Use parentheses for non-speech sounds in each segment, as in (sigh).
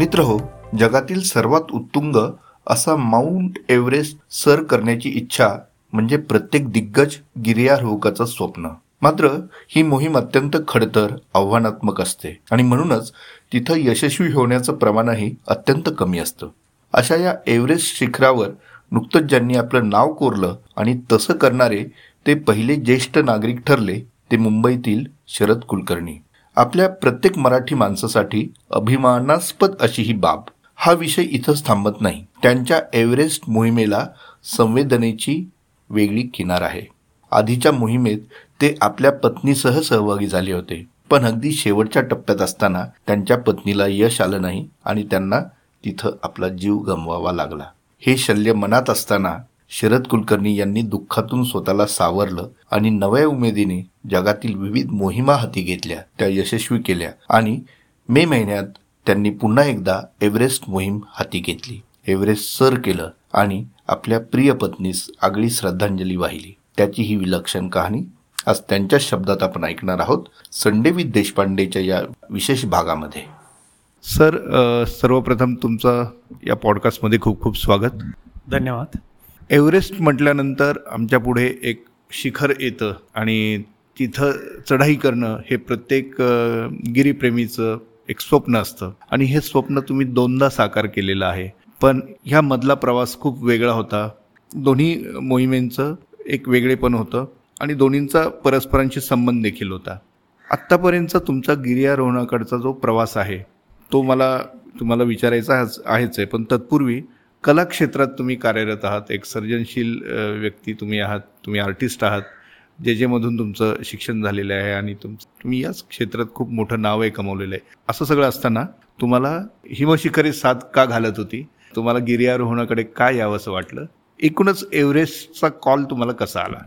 मित्र हो जगातील सर्वात उत्तुंग असा माउंट एव्हरेस्ट सर करण्याची इच्छा म्हणजे प्रत्येक दिग्गज गिर्यारोहकाचं स्वप्न. मात्र ही मोहीम अत्यंत खडतर आव्हानात्मक असते आणि म्हणूनच तिथं यशस्वी होण्याचं प्रमाणही अत्यंत कमी असतं. अशा या एव्हरेस्ट शिखरावर नुकतंच ज्यांनी आपलं नाव कोरलं आणि तसं करणारे ते पहिले ज्येष्ठ नागरिक ठरले ते मुंबईतील शरद कुलकर्णी. आपल्या प्रत्येक मराठी माणसासाठी अभिमानास्पद अशी ही बाब. हा विषय इथंच थांबत नाही. त्यांच्या एव्हरेस्ट मोहिमेला संवेदनेची वेगळी किनार आहे. आधीच्या मोहिमेत ते आपल्या पत्नीसह सहभागी झाले होते. पण अगदी शेवटच्या टप्प्यात असताना त्यांच्या पत्नीला यश आलं नाही आणि त्यांना तिथं आपला जीव गमवावा लागला. हे शल्य मनात असताना शरद कुलकर्णी यांनी दुःखातून स्वतःला सावरलं आणि नव्या उमेदीने जगातील विविध मोहिमा हाती घेतल्या त्या यशस्वी केल्या आणि मे महिन्यात त्यांनी पुन्हा एकदा एव्हरेस्ट मोहीम हाती घेतली. एव्हरेस्ट सर केलं आणि आपल्या प्रिय पत्नीस आगळी श्रद्धांजली वाहिली. त्याची ही विलक्षण कहाणी आज त्यांच्याच शब्दात आपण ऐकणार आहोत संडेवित देशपांडेच्या या विशेष भागामध्ये. सर सर्वप्रथम तुमचं या पॉडकास्टमध्ये खूप खूप स्वागत. धन्यवाद. एव्हरेस्ट म्हटल्यानंतर आमच्या पुढे एक शिखर येतं आणि तिथं चढाई करणं हे प्रत्येक गिरीप्रेमीचं एक स्वप्न असतं. आणि हे स्वप्न तुम्ही दोनदा साकार केलेलं आहे. पण ह्या मधला प्रवास खूप वेगळा होता. दोन्ही मोहिमेंचं एक वेगळेपण होतं आणि दोन्हींचा परस्परांशी संबंध देखील होता. आत्तापर्यंतचा तुमचा गिर्यारोहणाकडचा जो प्रवास आहे तो मला तुम्हाला विचारायचा आहेच आहे. पण तत्पूर्वी कलाक्षेत्रात तुम्ही कार्यरत आहात एक सर्जनशील व्यक्ती तुम्ही आहात तुम्ही आर्टिस्ट आहात जे जेमधून तुमचं शिक्षण झालेलं आहे आणि तुम तुम्ही याच क्षेत्रात खूप मोठं नावही कमवलेलं आहे. असं सगळं असताना तुम्हाला हिमशिखरे साथ का घालत होती? तुम्हाला गिर्यारोहणाकडे काय यावं असं वाटलं? एकूणच एव्हरेस्टचा कॉल तुम्हाला कसा आला?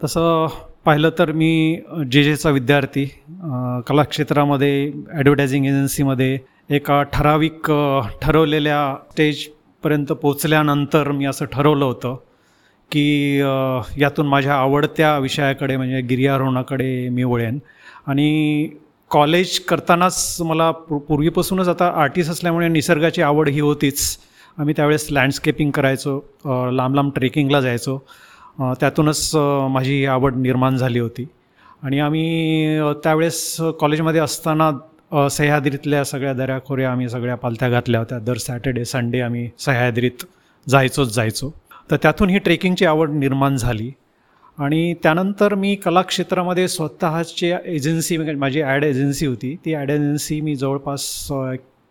तसं पाहिलं तर मी जे जेचा विद्यार्थी कलाक्षेत्रामध्ये ॲडव्हर्टायझिंग एजन्सीमध्ये एका ठराविक ठरवलेल्या स्टेज पर्यंत पोचल्यानंतर मी असं ठरवलं होतं की यातून माझ्या आवडत्या विषयाकडे म्हणजे गिर्यारोहणाकडे मी वळेन. आणि कॉलेज करतानाच मला पूर्वीपासूनच आता आर्टिस्ट असल्यामुळे निसर्गाची आवड ही होतीच. आम्ही त्यावेळेस लँडस्केपिंग करायचो लांब लांब ट्रेकिंगला जायचो. त्यातूनच माझी आवड निर्माण झाली होती. आणि आम्ही त्यावेळेस कॉलेजमध्ये असताना सह्याद्रीतल्या सगळ्या दऱ्याखोऱ्या आम्ही सगळ्या पालथ्या घातल्या होत्या. दर सॅटर्डे संडे आम्ही सह्याद्रीत जायचोच जायचो. तर त्यातून ही ट्रेकिंगची आवड निर्माण झाली. आणि त्यानंतर मी कलाक्षेत्रामध्ये स्वतःची एजन्सी म्हणजे माझी ॲड एजन्सी होती. ती ॲड एजन्सी मी जवळपास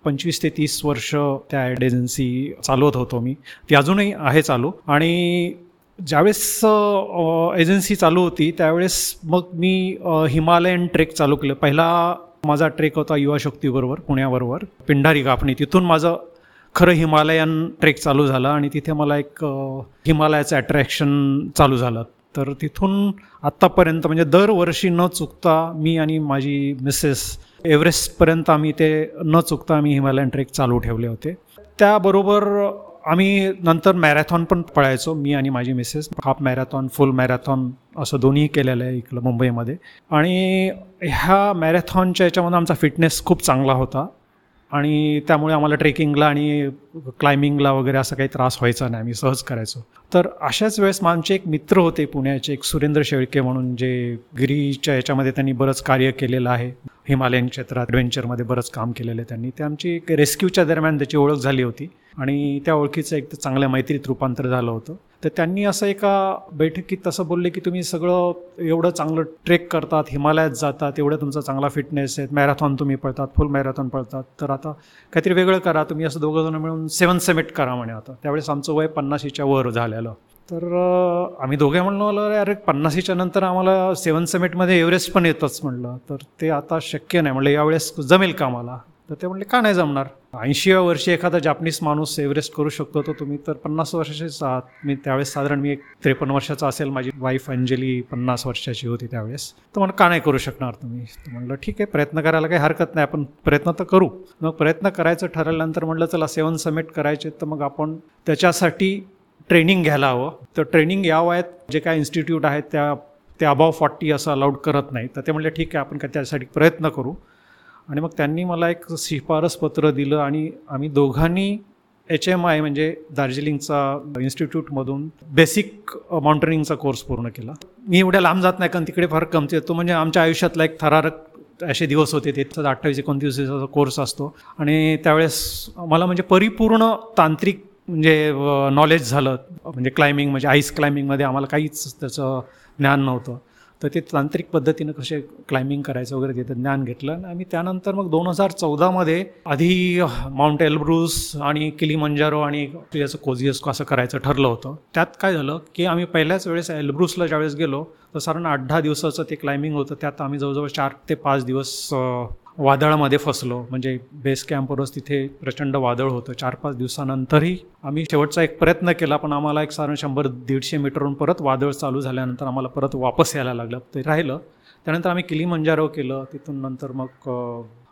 पंचवीस ते तीस वर्ष त्या ॲड एजन्सी चालवत होतो मी. ती अजूनही आहे चालू. आणि ज्यावेळेस एजन्सी चालू होती त्यावेळेस मग मी हिमालयन ट्रेक चालू केलं. पहिला माझा ट्रेक होता युवा शक्तीबरोबर पुण्याबरोबर. पिंडारी कापणी तिथून माझं खरं हिमालयन ट्रेक चालू झाला आणि तिथे मला एक हिमालयाचं अट्रॅक्शन चालू झालं. तर तिथून आत्तापर्यंत म्हणजे दरवर्षी न चुकता मी आणि माझी मिसेस एव्हरेस्टपर्यंत आम्ही ते न चुकता आम्ही हिमालयन ट्रेक चालू ठेवले होते. त्याबरोबर आम्ही नंतर मॅरेथॉन पण पळायचो मी आणि माझी missus. Half marathon full marathon असं दोन्ही केलेलं आहे इकडं मुंबईमध्ये. आणि ह्या मॅरेथॉनच्या याच्यामध्ये आमचा फिटनेस खूप चांगला होता. आणि त्यामुळे आम्हाला ट्रेकिंगला आणि क्लाइम्बिंगला वगैरे असा काही त्रास व्हायचा नाही आम्ही सहज करायचो. तर अशाच वेळेस आमचे एक मित्र होते पुण्याचे एक सुरेंद्र शेळके म्हणून जे गिरीच्या याच्यामध्ये त्यांनी बरंच कार्य केलेलं आहे. हिमालयन क्षेत्रात ॲडव्हेंचरमध्ये बरंच काम केलेलं आहे त्यांनी. ते आमची एक रेस्क्यूच्या दरम्यान त्याची ओळख झाली होती. आणि त्या ओळखीचं एक चांगल्या मैत्रीत रूपांतर झालं होतं. तर त्यांनी असं एका बैठकीत तसं बोलले की तुम्ही सगळं एवढं चांगलं ट्रेक करतात हिमालयात जातात एवढं तुमचा चांगला फिटनेस आहे मॅरेथॉन तुम्ही पळतात फुल मॅरेथॉन पळतात. तर आता काहीतरी वेगळं करा तुम्ही असं दोघं जण मिळून सेवन समिट करा म्हणे आता. त्यावेळेस आमचं वय पन्नाशीच्या वर झालेलं. तर आम्ही दोघे म्हणलो अरे पन्नाशीच्या नंतर आम्हाला सेवन समिटमध्ये एव्हरेस्ट पण येतच म्हणलं. तर ते आता शक्य नाही म्हणलं यावेळेस जमेल का आम्हाला? तर ते म्हणले का नाही जमणार? ऐंशीव्या वर्षी एखादा जापनीस माणूस एव्हरेस्ट करू शकतो तर तुम्ही तर पन्नास वर्षाचेच आहात. मी त्यावेळेस साधारण मी एक त्रेपन्न वर्षाचा असेल. माझी वाईफ अंजली पन्नास वर्षाची होती त्यावेळेस. तर म्हणलं का नाही करू शकणार तुम्ही? म्हणलं ठीक आहे प्रयत्न करायला काही हरकत नाही. आपण प्रयत्न तर करू. मग प्रयत्न करायचं ठरवल्यानंतर म्हटलं चला सेवन समिट करायचे. तर मग आपण त्याच्यासाठी ट्रेनिंग घ्यायला हवं. तर ट्रेनिंग या वयात जे काय इन्स्टिट्यूट आहेत त्या ते अबाव फॉर्टी असं अलाउड करत नाही. तर ते म्हणले ठीक आहे आपण काय त्यासाठी प्रयत्न करू. आणि मग त्यांनी मला एक शिफारस पत्र दिलं आणि आम्ही दोघांनी एच एम आय म्हणजे दार्जिलिंगचा इन्स्टिट्यूटमधून बेसिक माउंटनिंगचा कोर्स पूर्ण केला. मी एवढ्या लांब जात नाही कारण तिकडे फार कमती येतो म्हणजे आमच्या आयुष्यातला एक थरारक असे दिवस होते. ते अठ्ठावीस एकोणतीस दिवसाचा कोर्स असतो. आणि त्यावेळेस मला म्हणजे परिपूर्ण तांत्रिक म्हणजे नॉलेज झालं. म्हणजे क्लाइम्बिंग म्हणजे आईस क्लाइम्बिंगमध्ये आम्हाला काहीच त्याचं ज्ञान नव्हतं. तर ते तांत्रिक पद्धतीनं कसे क्लाइम्बिंग करायचं वगैरे तिथं ज्ञान घेतलं. आणि आम्ही त्यानंतर मग दोन हजार चौदामध्ये आधी माउंट एल्ब्रुस आणि किली मंजारो आणि याचं कोझियस्को असं करायचं ठरलं होतं. त्यात काय झालं की आम्ही पहिल्याच वेळेस एलब्रूसला ज्यावेळेस गेलो तर साधारण आठ दहा दिवसाचं ते क्लाइम्बिंग होतं. त्यात आम्ही जवळजवळ चार ते पाच दिवस वादळामध्ये फसलो. म्हणजे बेस कॅम्पवरच तिथे प्रचंड वादळ होतं. चार पाच दिवसानंतरही आम्ही शेवटचा एक प्रयत्न केला पण आम्हाला एक साधारण शंभर दीडशे मीटरहून परत वादळ चालू झाल्यानंतर आम्हाला परत वापस यायला लागलं. ते राहिलं. त्यानंतर आम्ही किली मंजारो केलं. तिथून नंतर मग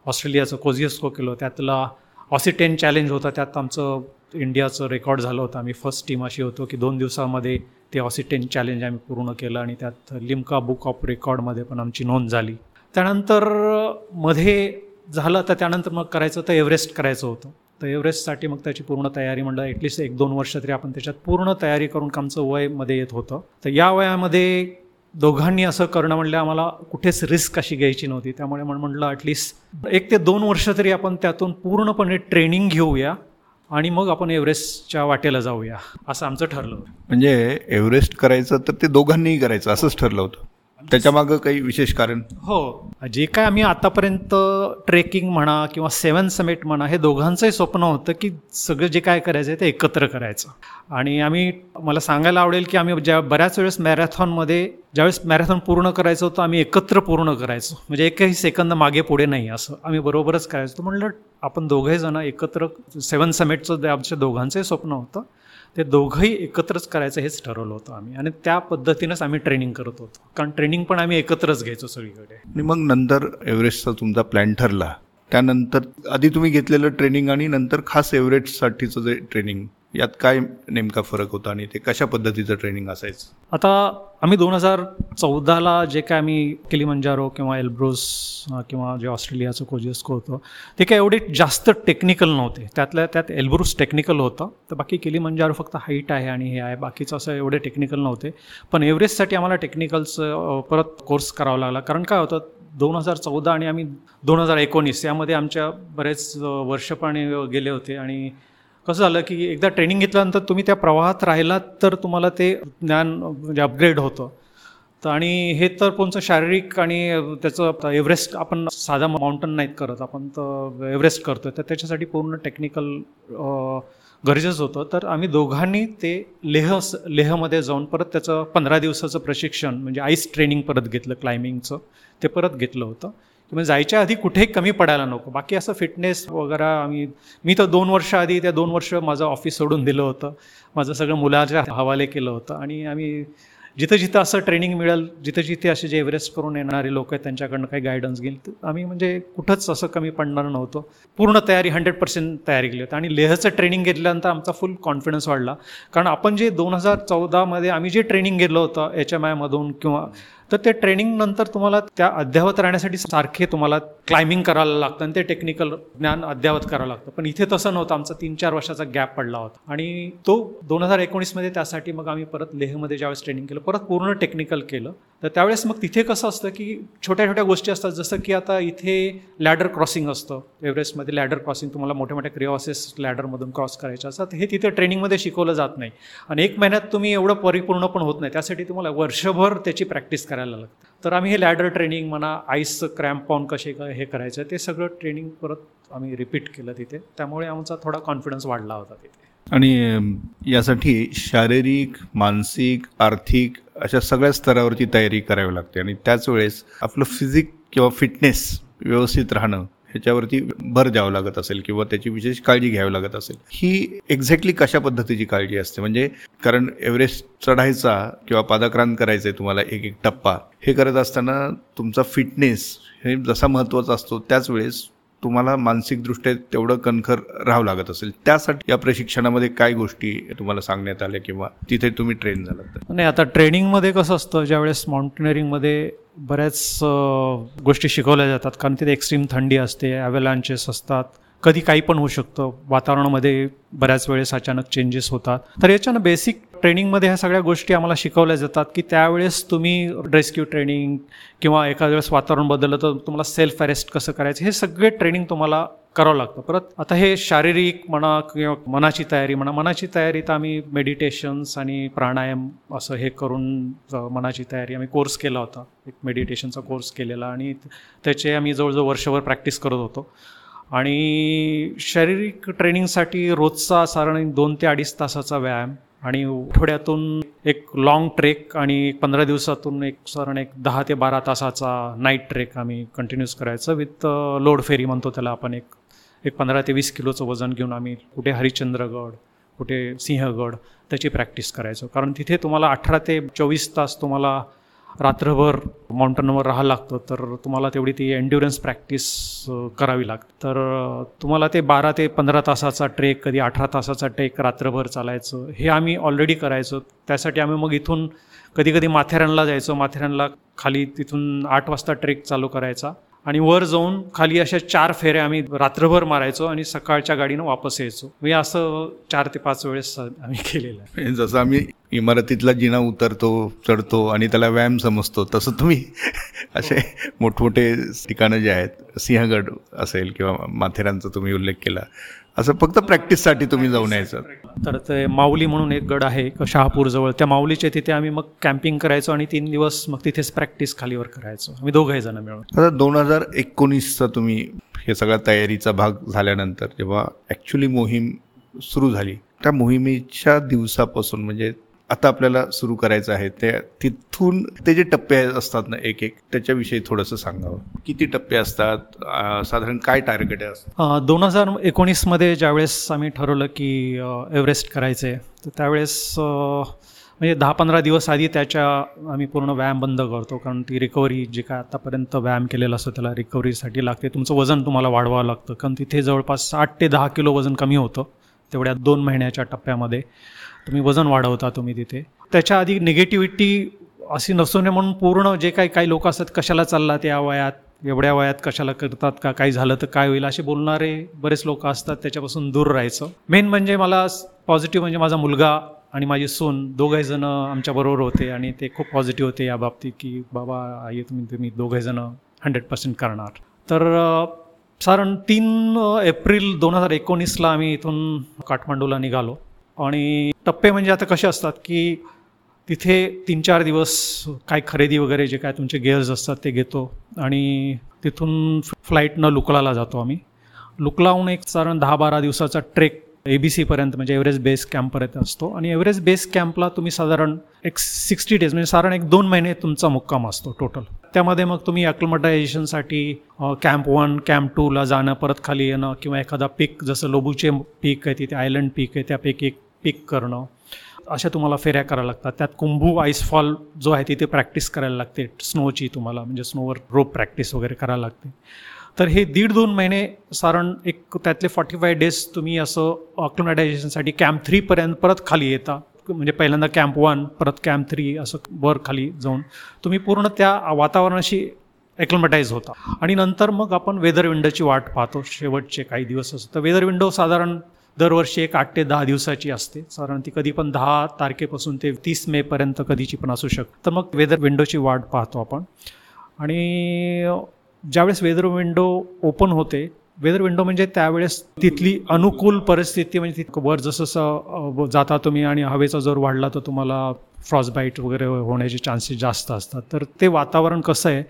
ऑस्ट्रेलियाचं कोझियस्को केलं. त्यातला ऑसिटेन चॅलेंज होता. त्यात आमचं इंडियाचं रेकॉर्ड झालं होतं. आम्ही फर्स्ट टीम अशी होतो की दोन दिवसामध्ये ते ऑसिटेन चॅलेंज आम्ही पूर्ण केलं आणि त्यात लिमका बुक ऑफ रेकॉर्डमध्ये पण आमची नोंद झाली. त्यानंतरमध्ये झालं तर त्यानंतर मग करायचं तर एव्हरेस्ट करायचं होतं. तर एव्हरेस्टसाठी मग त्याची पूर्ण तयारी म्हणलं ॲटलिस्ट एक दोन वर्ष तरी आपण त्याच्यात पूर्ण तयारी करून आमचं वयमध्ये येत होतं. तर या वयामध्ये दोघांनी असं करणं म्हणलं आम्हाला कुठेच रिस्क अशी घ्यायची नव्हती. त्यामुळे म्हटलं ॲटलिस्ट एक ते दोन वर्ष तरी आपण त्यातून पूर्णपणे ट्रेनिंग घेऊया आणि मग आपण एव्हरेस्टच्या वाटेला जाऊया असं आमचं ठरलं म्हणजे एव्हरेस्ट करायचं तर ते दोघांनीही करायचं असंच ठरलं होतं. त्याच्यामागं काही विशेष कारण? हो. जे काय आम्ही आतापर्यंत ट्रेकिंग म्हणा किंवा सेवन समिट म्हणा हे दोघांचंही स्वप्न होतं की सगळं जे काय करायचं आहे ते एकत्र करायचं. आणि आम्ही मला सांगायला आवडेल की आम्ही ज्या बऱ्याच वेळेस मॅरेथॉनमध्ये ज्यावेळेस मॅरेथॉन पूर्ण करायचं होतं आम्ही एकत्र पूर्ण करायचो. म्हणजे एकही सेकंद मागे पुढे नाही असं आम्ही बरोबरच करायचो. म्हणलं आपण दोघे जण एकत्र सेवन समिटचं आमच्या दोघांचंही स्वप्न होतं. ते दोघंही एकत्रच करायचं हेच ठरवलं होतं आम्ही. आणि त्या पद्धतीनंच आम्ही ट्रेनिंग करत होतो. कारण ट्रेनिंग पण आम्ही एकत्रच घ्यायचो सगळीकडे. आणि मग नंतर एव्हरेस्टचा तुमचा प्लॅन ठरला. त्यानंतर आधी तुम्ही घेतलेलं ट्रेनिंग आणि नंतर खास एव्हरेस्टसाठीचं जे ट्रेनिंग यात काय नेमका फरक होता आणि ते कशा पद्धतीचं ट्रेनिंग असायचं? आता आम्ही दोन हजार चौदाला जे काय आम्ही किलिमंजारो किंवा एल्ब्रोस किंवा जे ऑस्ट्रेलियाचं कोजिस्को होतं ते काय एवढे जास्त टेक्निकल नव्हते. त्यातल्या त्यात एल्ब्रुस टेक्निकल होतं तर बाकी किलिमंजारो फक्त हाईट आहे आणि हे आहे बाकीचं असं एवढे टेक्निकल नव्हते. पण एव्हरेस्टसाठी आम्हाला टेक्निकलचं परत कोर्स करावा लागला. कारण काय होतं दोन हजार चौदा आणि आम्ही दोन हजार एकोणीस यामध्ये आमच्या बरेच वर्ष पण गेले होते आणि कसं झालं की एकदा ट्रेनिंग घेतल्यानंतर तुम्ही त्या प्रवाहात राहिलात तर तुम्हाला ते ज्ञान म्हणजे अपग्रेड होतं. तर आणि हे तर कोणचं शारीरिक आणि त्याचं एव्हरेस्ट आपण साधा माउंटन नाहीत करत आपण तर एव्हरेस्ट करतो तर त्याच्यासाठी पूर्ण टेक्निकल गरजेचं होतं. तर आम्ही दोघांनी ते लेह लेहमध्ये जाऊन परत त्याचं पंधरा दिवसाचं प्रशिक्षण म्हणजे आईस ट्रेनिंग परत घेतलं क्लाइम्बिंगचं ते परत घेतलं होतं. तुम्ही जायच्या आधी कुठेही कमी पडायला नको. बाकी असं फिटनेस वगैरे आम्ही मी तर दोन वर्ष आधी त्या दोन वर्ष माझं ऑफिस सोडून दिलं होतं. माझं सगळं मुलाच्या हवाले केलं होतं. आणि आम्ही जिथं जिथं असं ट्रेनिंग मिळेल जिथं जिथे असे जे एव्हरेस्ट करून येणारे लोक आहेत त्यांच्याकडनं काही गायडन्स घेईल तर आम्ही म्हणजे कुठंच असं कमी पडणार नव्हतो. पूर्ण तयारी हंड्रेड पर्सेंट तयारी केली होती. आणि लेहचं ट्रेनिंग घेतल्यानंतर आमचा फुल कॉन्फिडन्स वाढला. कारण आपण जे दोन हजार चौदामध्ये आम्ही जे ट्रेनिंग घेतलं होतं एच एम आयमधून किंवा तर ते ट्रेनिंग नंतर तुम्हाला त्या अद्यावत राहण्यासाठी सारखे तुम्हाला क्लाइम्बिंग करायला लागतं आणि ते टेक्निकल ज्ञान अद्यावत करावं लागतं. पण इथे तसं नव्हतं. आमचा तीन चार वर्षाचा गॅप पडला होता. आणि तो दोन हजार एकोणीसमध्ये त्यासाठी मग आम्ही परत लेहमध्ये ज्यावेळेस ट्रेनिंग केलं परत पूर्ण टेक्निकल केलं. तर त्यावेळेस मग तिथे कसं असतं की छोट्या छोट्या गोष्टी असतात. जसं की आता इथे लॅडर क्रॉसिंग असतं. एव्हरेस्टमध्ये लॅडर क्रॉसिंग तुम्हाला मोठ्या मोठ्या क्रिओसेस लॅडरमधून क्रॉस करायचे असतात. हे तिथे ट्रेनिंगमध्ये शिकवलं जात नाही. आणि एक महिन्यात तुम्ही एवढं परिपूर्ण पण होत नाही. त्यासाठी तुम्हाला वर्षभर त्याची प्रॅक्टिस करायला लागतं. तर आम्ही हे लॅडर ट्रेनिंग म्हणा आईसचं क्रॅम्प ऑन कसे हे करायचं ते सगळं ट्रेनिंग परत आम्ही रिपीट केलं तिथे. त्यामुळे आमचा थोडा कॉन्फिडन्स वाढला होता तिथे. आणि यासाठी शारीरिक मानसिक आर्थिक अशा सगळ्या स्तरावरची तयारी करावी लागते. आणि त्याच वेळेस आपलं फिजिक किंवा फिटनेस व्यवस्थित राहणं ह्याच्यावरती भर द्यावं लागत असेल किंवा त्याची विशेष काळजी घ्यावी लागत असेल. ही एक्झॅक्टली कशा पद्धतीची काळजी असते? म्हणजे कारण एव्हरेस्ट चढायचा किंवा पादक्रांत करायचं आहे तुम्हाला एक एक टप्पा हे करत असताना तुमचा फिटनेस हे जसा महत्त्वाचा असतो त्याच वेळेस तुम्हाला मानसिकदृष्ट्या तेवढं कणखर राहावं लागत असेल. त्यासाठी या प्रशिक्षणामध्ये काय गोष्टी तुम्हाला सांगण्यात आल्या किंवा तिथे तुम्ही ट्रेन झालात तर? नाही आता ट्रेनिंगमध्ये कसं असतं ज्यावेळेस माउंटेनिअरिंगमध्ये बऱ्याच गोष्टी शिकवल्या जातात कारण तिथे एक्स्ट्रीम थंडी असते ॲव्हलांचेस असतात कधी काही पण होऊ शकतं. वातावरणामध्ये बऱ्याच वेळेस अचानक चेंजेस होतात. तर याच्यानं बेसिक ट्रेनिंगमध्ये ह्या सगळ्या गोष्टी आम्हाला शिकवल्या जातात की त्यावेळेस तुम्ही रेस्क्यू ट्रेनिंग किंवा एखाद्या वेळेस वातावरण बदललं तर तुम्हाला सेल्फ अरेस्ट कसं करायचं हे सगळे ट्रेनिंग तुम्हाला करावं लागतं. परत आता हे शारीरिक म्हणा किंवा मनाची तयारी म्हणा मनाची तयारी तर आम्ही मेडिटेशन्स आणि प्राणायाम असं हे करून मनाची तयारी आम्ही कोर्स केला होता. एक मेडिटेशनचा कोर्स केलेला आणि त्याचे आम्ही जवळजवळ वर्षभर प्रॅक्टिस करत होतो. आणि शारीरिक ट्रेनिंगसाठी रोजचा साधारण दोन ते अडीच तासाचा व्यायाम आणि आठवड्यातून एक लाँग ट्रेक आणि पंधरा दिवसातून एक साधारण एक दहा ते बारा तासाचा नाईट ट्रेक आम्ही कंटिन्यूस करायचं विथ लोड फेरी म्हणतो त्याला आपण एक एक पंधरा ते वीस किलोचं वजन घेऊन आम्ही कुठे हरिश्चंद्रगड कुठे सिंहगड त्याची प्रॅक्टिस करायचो. कारण तिथे तुम्हाला अठरा ते चोवीस तास तुम्हाला रात्रभर माउंटनवर राहावं लागतं तर तुम्हाला तेवढी ती एन्ड्युरन्स प्रॅक्टिस करावी लागते. तर तुम्हाला ते बारा ते पंधरा तासाचा ट्रेक कधी अठरा तासाचा ट्रेक रात्रभर चालायचं हे आम्ही ऑलरेडी करायचो. त्यासाठी आम्ही मग इथून कधी कधी माथेरानला जायचो. माथेरानला खाली तिथून आठ वाजता ट्रेक चालू करायचा. आणि वर जाऊन खाली अशा चार फेऱ्या आम्ही रात्रभर मारायचो आणि सकाळच्या गाडीनं वापस यायचो. मी असं चार ते पाच वेळेस आम्ही केलेलं आहे. म्हणजे जसं आम्ही इमारतीतला जिना उतरतो चढतो आणि त्याला व्यायाम समजतो तसं तुम्ही असे मोठमोठे ठिकाणं जे आहेत सिंहगड असेल किंवा माथेरानचा तुम्ही उल्लेख केला असं फक्त प्रॅक्टिससाठी तुम्ही जाऊन यायचं. तर ते माऊली म्हणून एक गड आहे शहापूरजवळ त्या माऊलीच्या तिथे आम्ही मग कॅम्पिंग करायचो आणि तीन दिवस मग तिथेच प्रॅक्टिस खालीवर करायचो. आम्ही दोघंही जण मिळून. आता दोन हजार एकोणीसचा तुम्ही हे सगळा तयारीचा भाग झाल्यानंतर जेव्हा ॲक्च्युली मोहीम सुरू झाली त्या मोहिमेच्या दिवसापासून म्हणजे आता आपल्याला सुरू करायचं आहे ते तिथून ते जे टप्पे असतात ना एक एक त्याच्याविषयी थोडंसं सांगावं. किती टप्पे असतात? साधारण काय टार्गेट आहे? दोन हजार एकोणीसमध्ये ज्यावेळेस आम्ही ठरवलं की एव्हरेस्ट करायचं आहे तर त्यावेळेस म्हणजे दहा पंधरा दिवस आधी त्याच्या आम्ही पूर्ण व्यायाम बंद करतो कारण ती रिकव्हरी जे काय आतापर्यंत व्यायाम केलेला असतो त्याला रिकव्हरीसाठी लागते. तुमचं वजन तुम्हाला वाढवावं लागतं कारण तिथे जवळपास आठ ते दहा किलो वजन कमी होतं तेवढ्या दोन महिन्याच्या टप्प्यामध्ये. तुम्ही वजन वाढवता तुम्ही तिथे. त्याच्या आधी निगेटिव्हिटी अशी नसू नये म्हणून पूर्ण जे काही काही लोक असतात कशाला चाललात या वयात? एवढ्या वयात कशाला करतात का? काही झालं तर काय होईल? असे बोलणारे बरेच लोक असतात त्याच्यापासून दूर राहायचं. मेन म्हणजे मला पॉझिटिव्ह म्हणजे माझा मुलगा आणि माझी सून दोघे जण आमच्याबरोबर होते आणि ते खूप पॉझिटिव्ह होते या बाबतीत की बाबा आई तुम्ही तुम्ही दोघे जण हंड्रेड पर्सेंट करणार. तर साधारण तीन एप्रिल दोन हजार एकोणीसला आम्ही इथून काठमांडूला निघालो. आणि टप्पे म्हणजे आता कसे असतात की तिथे तीन चार दिवस काय खरेदी वगैरे जे काय तुमचे गेअर्स असतात ते घेतो आणि तिथून फ्लाईटनं लुकलाला जातो आम्ही. लुकलाहून एक साधारण दहा बारा दिवसाचा ट्रेक ए बी सीपर्यंत म्हणजे एव्हरेस्ट बेस कॅम्पपर्यंत असतो. आणि एव्हरेस्ट बेस कॅम्पला तुम्ही साधारण एक सिक्स्टी डेज म्हणजे साधारण एक दोन महिने तुमचा मुक्काम असतो टोटल त्यामध्ये मग तुम्ही अक्लमटायझेशनसाठी कॅम्प वन कॅम्प टूला जाणं परत खाली येणं किंवा एखादा पीक जसं लोबूचे पीक आहे तिथे आयलंड पीक आहे त्यापैकी एक पिक करणं. अशा तुम्हाला फेऱ्या करायला लागतात. त्यात कुंभू आईसफॉल जो आहे तिथे प्रॅक्टिस करायला लागते. स्नोची तुम्हाला म्हणजे स्नोवर रोप प्रॅक्टिस वगैरे करायला लागते. तर हे दीड दोन महिने साधारण एक त्यातले फॉर्टी फाय डेज तुम्ही असं अक्लिमॅटायझेशनसाठी कॅम्प थ्रीपर्यंत परत खाली येता. म्हणजे पहिल्यांदा कॅम्प वन परत कॅम्प थ्री असं वर खाली जाऊन तुम्ही पूर्ण त्या वातावरणाशी ॲक्लमटाईज होता. आणि नंतर मग आपण वेदर विंडोची वाट पाहतो. शेवटचे काही दिवस असं तर वेदर विंडो साधारण दरवर्षी एक आठ ते दहा दिवसाची असते. साधारण ती कधी पण दहा तारखेपासून ते तीस मेपर्यंत कधीची पण असू शकते. तर मग वेदर विंडोची वाट पाहतो आपण. आणि ज्यावेळेस वेदर विंडो ओपन होते वेदर विंडो म्हणजे त्यावेळेस तिथली अनुकूल परिस्थिती म्हणजे तिथं वर जसं जाता तुम्ही आणि हवेचा जोर वाढला तर तुम्हाला फ्रॉस्टबाईट वगैरे होण्याचे चान्सेस जास्त असतात. तर ते वातावरण कसं आहे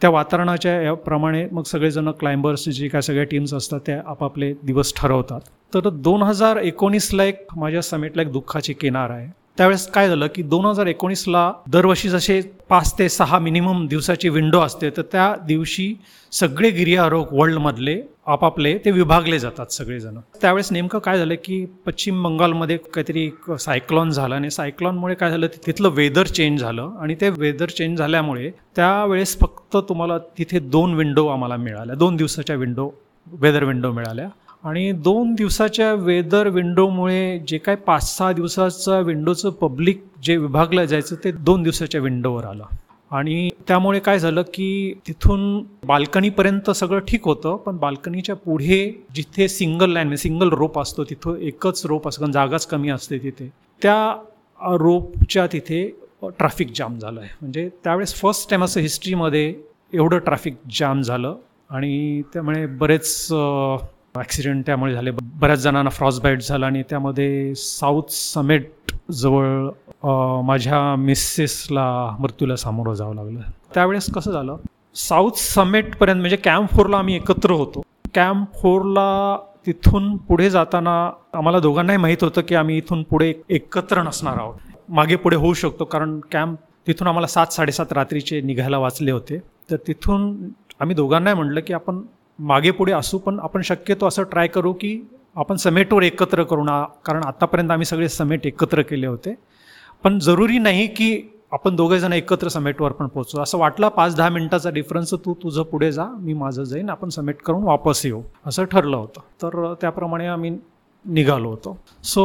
त्या वातावरणाच्या याप्रमाणे मग सगळेजण क्लाइंबर्स जे काय सगळ्या टीम्स असतात त्या आपापले दिवस ठरवतात. तर दोन हजार एकोणीसला एक माझ्या समिटला एक दुःखाची किनार आहे. त्यावेळेस काय झालं की दोन हजार एकोणीसला दरवर्षी जसे पाच ते सहा मिनिमम दिवसाची विंडो असते तर त्या दिवशी सगळे गिर्यारोहक वर्ल्डमधले आपापले ते विभागले जातात सगळेजण. त्यावेळेस नेमकं काय झालं की पश्चिम बंगालमध्ये काहीतरी सायक्लॉन झालं आणि सायक्लॉनमुळे काय झालं तिथलं वेदर चेंज झालं आणि ते वेदर चेंज झाल्यामुळे त्यावेळेस फक्त तुम्हाला तिथे दोन विंडो आम्हाला मिळाल्या. दोन दिवसाच्या विंडो वेदर विंडो मिळाल्या आणि दोन दिवसाच्या वेदर विंडोमुळे जे काय पाच सहा दिवसाचा विंडोचं पब्लिक जे विभागलं जायचं ते दोन दिवसाच्या विंडोवर आलं. आणि त्यामुळे काय झालं की तिथून बाल्कनीपर्यंत सगळं ठीक होतं पण बाल्कनीच्या पुढे जिथे सिंगल लाईन म्हणजे सिंगल रोप असतो तिथं एकच रोप असतो कारण जागाच कमी असते तिथे. त्या रोपच्या तिथे ट्रॅफिक जाम झालं आहे म्हणजे त्यावेळेस फर्स्ट टाईम असं हिस्ट्रीमध्ये एवढं ट्रॅफिक जाम झालं आणि त्यामुळे बरेच ॲक्सिडेंट त्यामुळे झाले. बऱ्याच जणांना फ्रॉस बाईट झाला आणि त्यामध्ये साऊथ समेट जवळ माझ्या मिसेसला मृत्यूला सामोरं जावं लागलं. त्यावेळेस कसं झालं? साऊथ समेटपर्यंत म्हणजे कॅम्प फोरला आम्ही एकत्र होतो. कॅम्प फोरला तिथून पुढे जाताना आम्हाला दोघांनाही माहीत होतं की आम्ही इथून पुढे एकत्र नसणार आहोत. मागे पुढे होऊ शकतो कारण कॅम्प तिथून आम्हाला सात साडेसात रात्रीचे निघायला वाचले होते. तर तिथून आम्ही दोघांनाही म्हटलं की आपण मागे पुढे असू पण आपण शक्यतो असं ट्राय करू की आपण समेटवर एकत्र करू ना कारण आत्तापर्यंत आम्ही सगळे समेट एकत्र केले होते. पण जरुरी नाही की आपण दोघेजण एकत्र समेटवर पण पोहोचू. असं वाटलं पाच दहा मिनिटाचा डिफरन्स तू तुझं पुढे जा मी माझं जाईन आपण समेट करून वापस येऊ. असं ठरलं होतं. तर त्याप्रमाणे आम्ही निघालो होतो. सो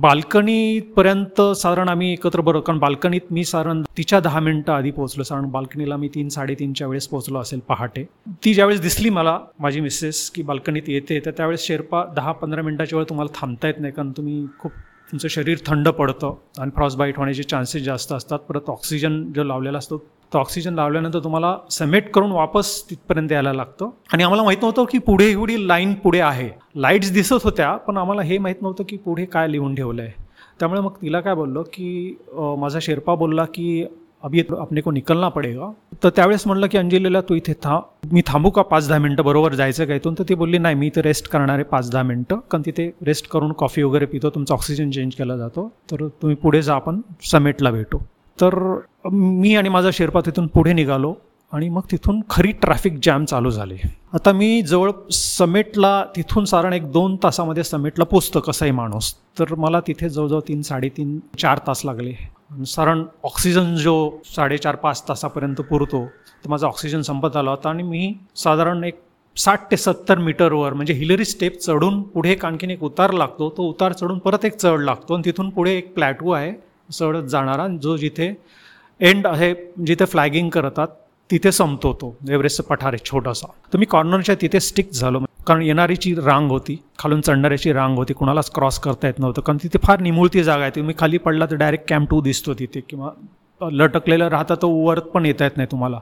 बाल्कनीपर्यंत साधारण आम्ही एकत्र बरोबर कारण बाल्कनीत मी साधारण तिच्या दहा मिनटं आधी पोहोचलो साधारण बाल्कनीला मी तीन साडेतीनच्या वेळेस पोहोचलो असेल पहाटे. ती ज्यावेळेस दिसली मला माझी मिसेस की बाल्कनीत येते तर त्यावेळेस शेर्पा दहा पंधरा मिनटाच्या वेळ तुम्हाला थांबता येत नाही कारण तुम्ही खूप तुमचं शरीर थंड पडतं आणि फ्रॉस बाईट होण्याचे चान्सेस जास्त असतात. परत ऑक्सिजन जो लावलेला असतो तो ऑक्सिजन लावल्यानंतर तुम्हाला समेट करून वापस तिथपर्यंत यायला लागतं. आणि आम्हाला माहीत नव्हतं की पुढे एवढी लाईन पुढे आहे. लाईट्स दिसत होत्या पण आम्हाला हे माहीत नव्हतं की पुढे काय लिहून ठेवलं आहे त्यामुळे मग तिला काय बोललो की माझा शेर्पा बोलला की अभि अपने को निकलना पडेगा. तर त्यावेळेस म्हणलं की अंजलीला तू इथे था मी थांबू का पाच दहा मिनटं? बरोबर जायचं काय इथून तर ती बोलली नाही मी इथे रेस्ट करणार आहे पाच दहा मिनटं. कारण तिथे रेस्ट करून कॉफी वगैरे पितो तुमचा ऑक्सिजन चेंज केला जातो. तर तुम्ही पुढे जा आपण समेटला भेटू. तर मी आणि माझा शेर्पा तिथून पुढे निघालो आणि मग तिथून खरी ट्रॅफिक जॅम चालू झाली. आता मी जवळ समेटला तिथून साधारण एक दोन तासामध्ये समेटला पोचतं कसाही माणूस. तर मला तिथे जवळजवळ तीन साडेतीन चार तास लागले. साधारण ऑक्सिजन जो साडेचार पाच तासापर्यंत पुरतो तर माझा ऑक्सिजन संपत आला होता आणि मी साधारण एक साठ ते सत्तर मीटरवर म्हणजे हिलरी स्टेप चढून पुढे एक आणखीन एक उतार लागतो. तो उतार चढून परत एक चढ लागतो आणि तिथून पुढे एक प्लॅटू आहे. चढत जाणारा जो जिथे एंड आहे जिथे फ्लॅगिंग करतात तिथे संपतो तो. एव्हरेस्ट पठार आहे छोटासा. तर मी कॉर्नरच्या तिथे स्टिक झालो. कारण येणारीची रांग होती. खालून चढणाऱ्याची रांग होती. कुणालाच क्रॉस करता येत नव्हतं. कारण तिथे फार निमुळती जागा आहे. तुम्ही खाली पडला तर डायरेक्ट कॅम्प टू दिसतो तिथे. किंवा लटकलेलं राहता तो वर पण येता येत नाही तुम्हाला.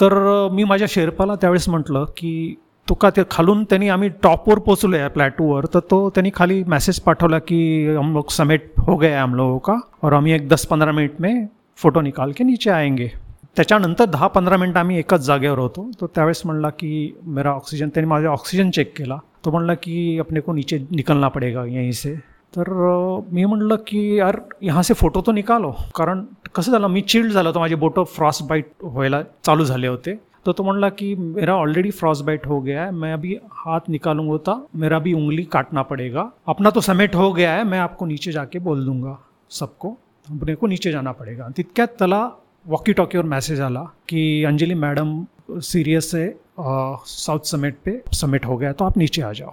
तर मी माझ्या शेर्पाला त्यावेळेस म्हटलं की तो का ते खालून त्यांनी आम्ही टॉपवर पोचलो आहे प्लॅटूवर तर तो त्यांनी खाली मेसेज पाठवला की हम लोग समेट हो गए हम लोगों का और आम्ही एक दस पंधरा मिनिट में फोटो निकाल के नीचे आएंगे. त्याच्यानंतर दहा पंधरा मिनटं आम्ही एकाच जागेवर होतो. तो त्यावेळेस म्हणला की मेरा ऑक्सिजन त्यांनी माझा ऑक्सिजन चेक केला. तो म्हणला की अपने को नीचे निकलना पडेगा यहीं से. तर मी म्हटलं की यार यहाँ से फोटो तो निकालो. कारण कसं झालं मी चिल्ड झालं होतं. माझे बोटं फ्रॉस्ट बाईट व्हायला चालू झाले होते. तो तो म्हणला की मेरा ऑलरेडी फ्रॉस्ट बाइट हो गया है, मैं अभी हाथ निकालूँगा था मेरा भी उंगली काटना पड़ेगा। अपना तो समेट हो गया है, मैं आपको नीचे जाके बोल दूँगा सबको। अपने को नीचे जाना पडेगा। तितक्यात त्याला वॉकी टॉकीवर मेसेज आला की अंजली मॅडम सिरियस आहे साऊथ समेट पे समेट हो गया तो आप नीचे आ जाओ।